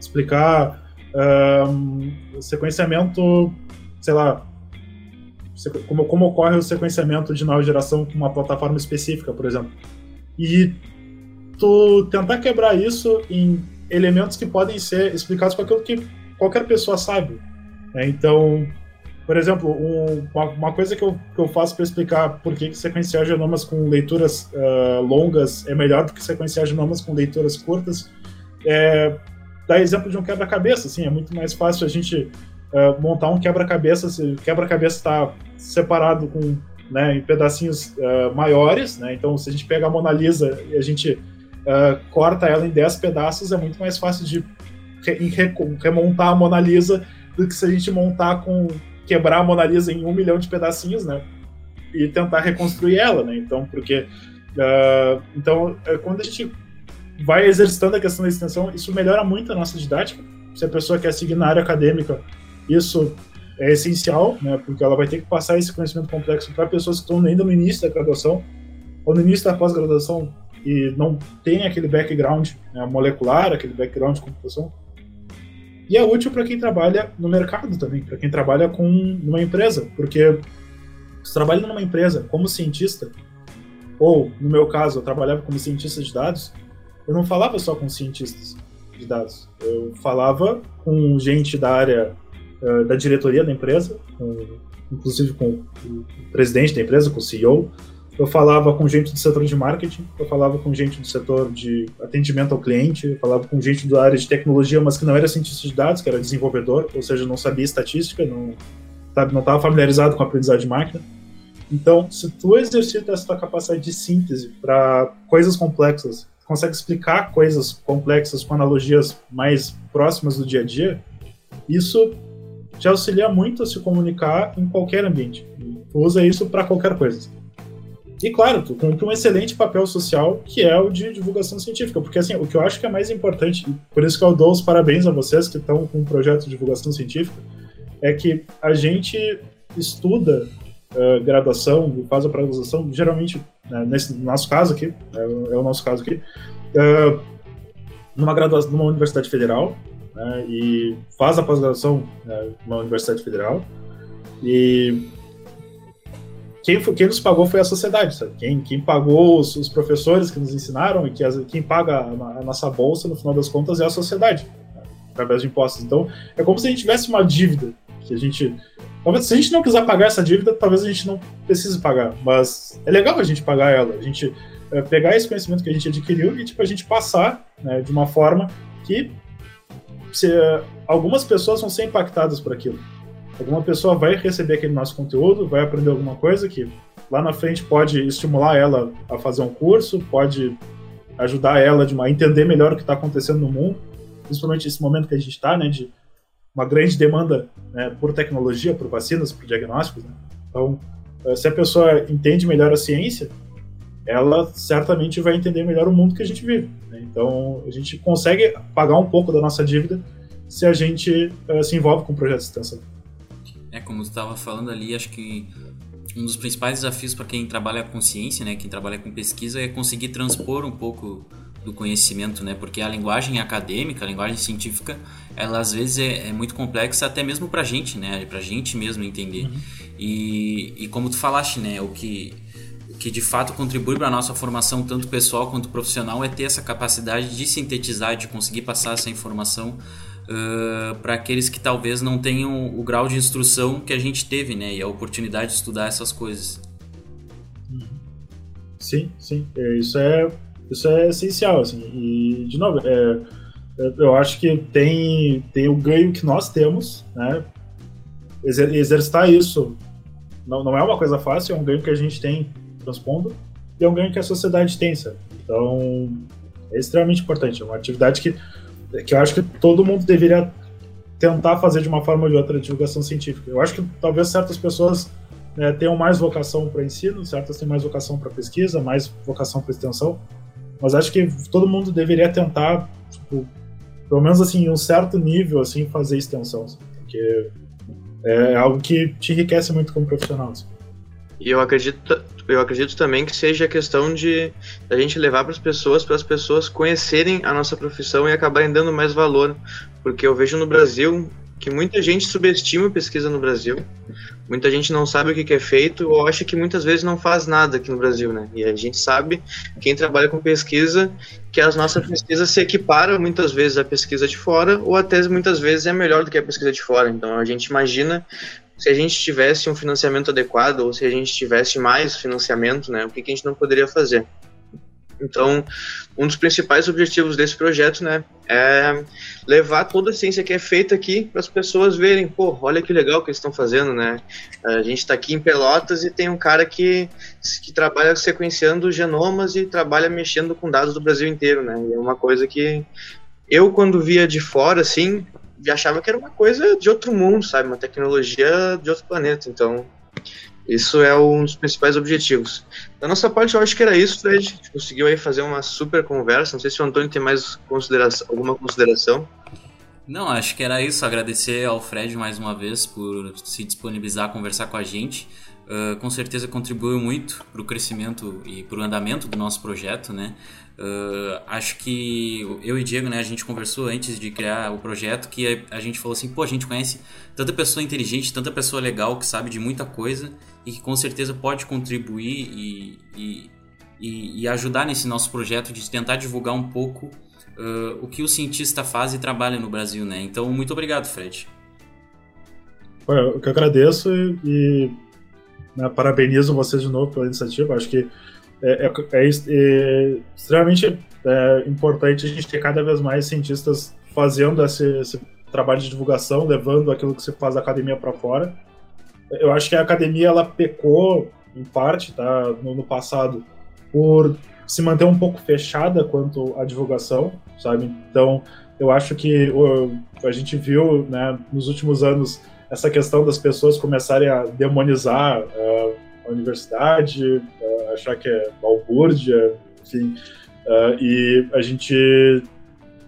explicar um, sequenciamento, sei lá, como, como ocorre o sequenciamento de nova geração com uma plataforma específica, por exemplo. E tu tentar quebrar isso em elementos que podem ser explicados com aquilo que qualquer pessoa sabe. Né? Então, por exemplo, um, uma, uma, coisa que eu, que eu faço para explicar por que, que sequenciar genomas com leituras uh, longas é melhor do que sequenciar genomas com leituras curtas é dar exemplo de um quebra-cabeça. Assim, é muito mais fácil a gente uh, montar um quebra-cabeça, se o quebra-cabeça está separado com, né, em pedacinhos uh, maiores, né? Então, se a gente pega a Mona Lisa e a gente uh, corta ela em 10 pedaços, é muito mais fácil de re remontar a Mona Lisa do que se a gente montar com quebrar a Mona Lisa em um milhão de pedacinhos, né? E tentar reconstruir ela, né? Então, porque então é, quando a gente vai exercitando a questão da extensão, isso melhora muito a nossa didática. Se a pessoa quer seguir na área acadêmica, isso é essencial, né? Porque ela vai ter que passar esse conhecimento complexo para pessoas que estão ainda no início da graduação ou no início da pós-graduação e não tem aquele background né, molecular, aquele background de computação. E é útil para quem trabalha no mercado também, para quem trabalha com numa empresa, porque se trabalha numa empresa como cientista, ou no meu caso, eu trabalhava como cientista de dados, eu não falava só com cientistas de dados, eu falava com gente da área uh, da diretoria da empresa, com, inclusive com o presidente da empresa, com o CEO, eu falava com gente do setor de marketing, eu falava com gente do setor de atendimento ao cliente, eu falava com gente da área de tecnologia, mas que não era cientista de dados, que era desenvolvedor, ou seja, não sabia estatística, não não estava familiarizado com a aprendizagem de máquina. Então, se tu exercita essa tua capacidade de síntese para coisas complexas, consegue explicar coisas complexas com analogias mais próximas do dia a dia, isso te auxilia muito a se comunicar em qualquer ambiente. Tu usa isso para qualquer coisa. E claro, tu cumpre um excelente papel social, que é o de divulgação científica, porque assim, o que eu acho que é mais importante, por isso que eu dou os parabéns a vocês que estão com um projeto de divulgação científica, é que a gente estuda uh, graduação, faz a pós-graduação, geralmente, né, nesse nosso caso aqui, é, é, o nosso caso aqui, uh, numa graduação, numa universidade federal, né, e faz a pós-graduação né, numa universidade federal, e quem, quem nos pagou foi a sociedade, sabe? Quem, quem pagou os, os professores que nos ensinaram e que as, quem paga a, a, nossa bolsa, no final das contas, é a sociedade, né? através de impostos. Então, é como se a gente tivesse uma dívida que a gente. Talvez, se a gente não quiser pagar essa dívida, talvez a gente não precise pagar, mas é legal a gente pagar ela, a gente é, pegar esse conhecimento que a gente adquiriu e tipo, a gente passar né, de uma forma que se, algumas pessoas vão ser impactadas por aquilo. Alguma pessoa vai receber aquele nosso conteúdo, vai aprender alguma coisa que lá na frente pode estimular ela a fazer um curso, pode ajudar ela a entender melhor o que está acontecendo no mundo, principalmente nesse momento que a gente está, né, de uma grande demanda né, por tecnologia, por vacinas, por diagnósticos. Né? Então, eh, se a pessoa entende melhor a ciência, ela certamente vai entender melhor o mundo que a gente vive. Né? Então, a gente consegue pagar um pouco da nossa dívida se a gente uh, se envolve com projetos de extensão. É, como estava falando ali, acho que um dos principais desafios para quem trabalha com ciência, né, quem trabalha com pesquisa, é conseguir transpor um pouco do conhecimento, né, porque a linguagem acadêmica, a linguagem científica, ela às vezes é, é muito complexa até mesmo para a gente, né, para a gente mesmo entender. Uhum. E, e como tu falaste, né, o que o que de fato contribui para a nossa formação, tanto pessoal quanto profissional, é ter essa capacidade de sintetizar, de conseguir passar essa informação uh, para aqueles que talvez não tenham o grau de instrução que a gente teve, né? E a oportunidade de estudar essas coisas. Sim, sim. É, isso é, isso é essencial, assim. E, de novo, é, eu acho que tem, tem o ganho que nós temos, né? Exer exercitar isso não, não é uma coisa fácil, é um ganho que a gente tem transpondo e é um ganho que a sociedade tem, sabe? Então, é extremamente importante. É uma atividade que que eu acho que todo mundo deveria tentar fazer de uma forma ou de outra divulgação científica. Eu acho que talvez certas pessoas né, tenham mais vocação para ensino, certas têm mais vocação para pesquisa, mais vocação para extensão, mas acho que todo mundo deveria tentar, tipo, pelo menos assim, em um certo nível, assim, fazer extensão, assim, porque é algo que te enriquece muito como profissional. Assim. E eu acredito, eu acredito também que seja a questão de a gente levar para as pessoas, para as pessoas conhecerem a nossa profissão e acabarem dando mais valor, porque eu vejo no Brasil que muita gente subestima a pesquisa no Brasil, muita gente não sabe o que, é feito ou acha que muitas vezes não faz nada aqui no Brasil, né? E a gente sabe, quem trabalha com pesquisa, que as nossas pesquisas se equiparam muitas vezes à pesquisa de fora ou até muitas vezes é melhor do que a pesquisa de fora. Então a gente imagina se a gente tivesse um financiamento adequado ou se a gente tivesse mais financiamento, né, o que, que a gente não poderia fazer. Então, um dos principais objetivos desse projeto, né, é levar toda a ciência que é feita aqui para as pessoas verem, pô, olha que legal que eles estão fazendo, né? A gente está aqui em Pelotas e tem um cara que, que trabalha sequenciando genomas e trabalha mexendo com dados do Brasil inteiro, né? E é uma coisa que eu, quando via de fora, assim, achava que era uma coisa de outro mundo, sabe? Uma tecnologia de outro planeta. Então, isso é um dos principais objetivos. Da nossa parte, eu acho que era isso, Fred. A gente conseguiu aí fazer uma super conversa. Não sei se o Antônio tem mais consideração, alguma consideração. Não, acho que era isso. Agradecer ao Fred mais uma vez por se disponibilizar a conversar com a gente. Uh, com certeza contribuiu muito para o crescimento e para o andamento do nosso projeto, né? Uh, acho que eu e Diego, né, a gente conversou antes de criar o projeto que a, a, gente falou assim, pô, a gente conhece tanta pessoa inteligente, tanta pessoa legal que sabe de muita coisa e que com certeza pode contribuir e, e, e, e ajudar nesse nosso projeto de tentar divulgar um pouco uh, o que o cientista faz e trabalha no Brasil, né? Então, muito obrigado, Fred. Eu que agradeço e né, parabenizo vocês de novo pela iniciativa. Acho que é, é, é, é extremamente é, importante a gente ter cada vez mais cientistas fazendo esse, esse, trabalho de divulgação, levando aquilo que se faz da academia para fora. Eu acho que a academia ela pecou em parte, tá, no, no passado, por se manter um pouco fechada quanto à divulgação, sabe? Então, eu acho que o, a gente viu, né, nos últimos anos essa questão das pessoas começarem a demonizar uh, a universidade, uh, achar que é balbúrdia, enfim. Uh, e a gente,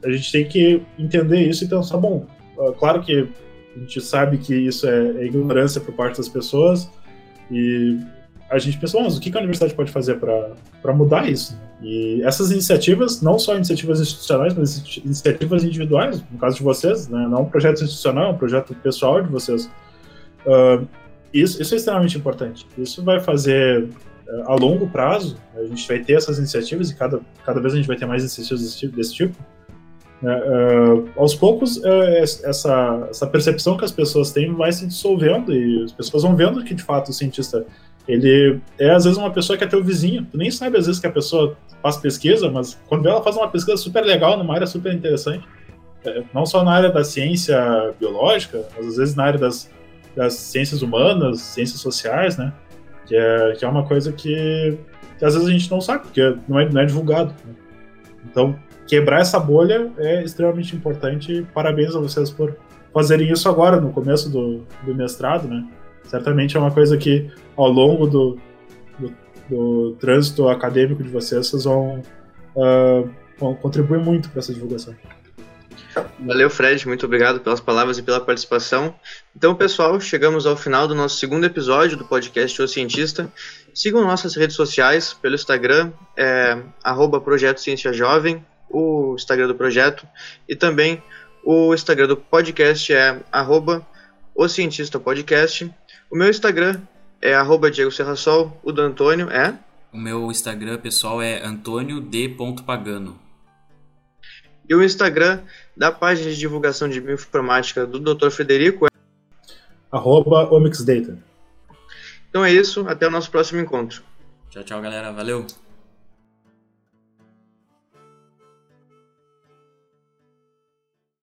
a gente tem que entender isso e pensar, bom, uh, claro que a gente sabe que isso é, é ignorância por parte das pessoas e a gente pensou, mas o que a universidade pode fazer para mudar isso? E essas iniciativas, não só iniciativas institucionais, mas iniciativas individuais, no caso de vocês, né? não um projeto institucional, é um projeto pessoal de vocês, uh, isso, isso é extremamente importante. Isso vai fazer, a longo prazo, a gente vai ter essas iniciativas e cada, cada vez a gente vai ter mais iniciativas desse tipo. Desse tipo uh, aos poucos, uh, essa, essa percepção que as pessoas têm vai se dissolvendo e as pessoas vão vendo que, de fato, o cientista ele é às vezes uma pessoa que é teu vizinho. Tu nem sabe às vezes que a pessoa faz pesquisa, mas quando ela faz uma pesquisa super legal, numa área super interessante, é, não só na área da ciência biológica, mas às vezes na área das das ciências humanas, ciências sociais, né? Que é, que é uma coisa que, que às vezes a gente não sabe, porque não é, não é divulgado. Né? Então, quebrar essa bolha é extremamente importante. Parabéns a vocês por fazerem isso agora, no começo do, do mestrado, né? Certamente é uma coisa que, ao longo do, do, do trânsito acadêmico de vocês, vocês vão, uh, vão contribuir muito para essa divulgação. Valeu, Fred. Muito obrigado pelas palavras e pela participação. Então, pessoal, chegamos ao final do nosso segundo episódio do podcast O Cientista. Sigam nossas redes sociais pelo Instagram, é, Projeto Ciência Jovem, o Instagram do projeto, e também o Instagram do podcast é arroba O Cientista Podcast. O meu Instagram é arroba Diego Serrasol, o do Antônio é... O meu Instagram, pessoal, é antônio d.pagano. E o Instagram da página de divulgação de bioinformática do Dr. Frederico é arroba omixdata. Então é isso, até o nosso próximo encontro. Tchau, tchau, galera. Valeu!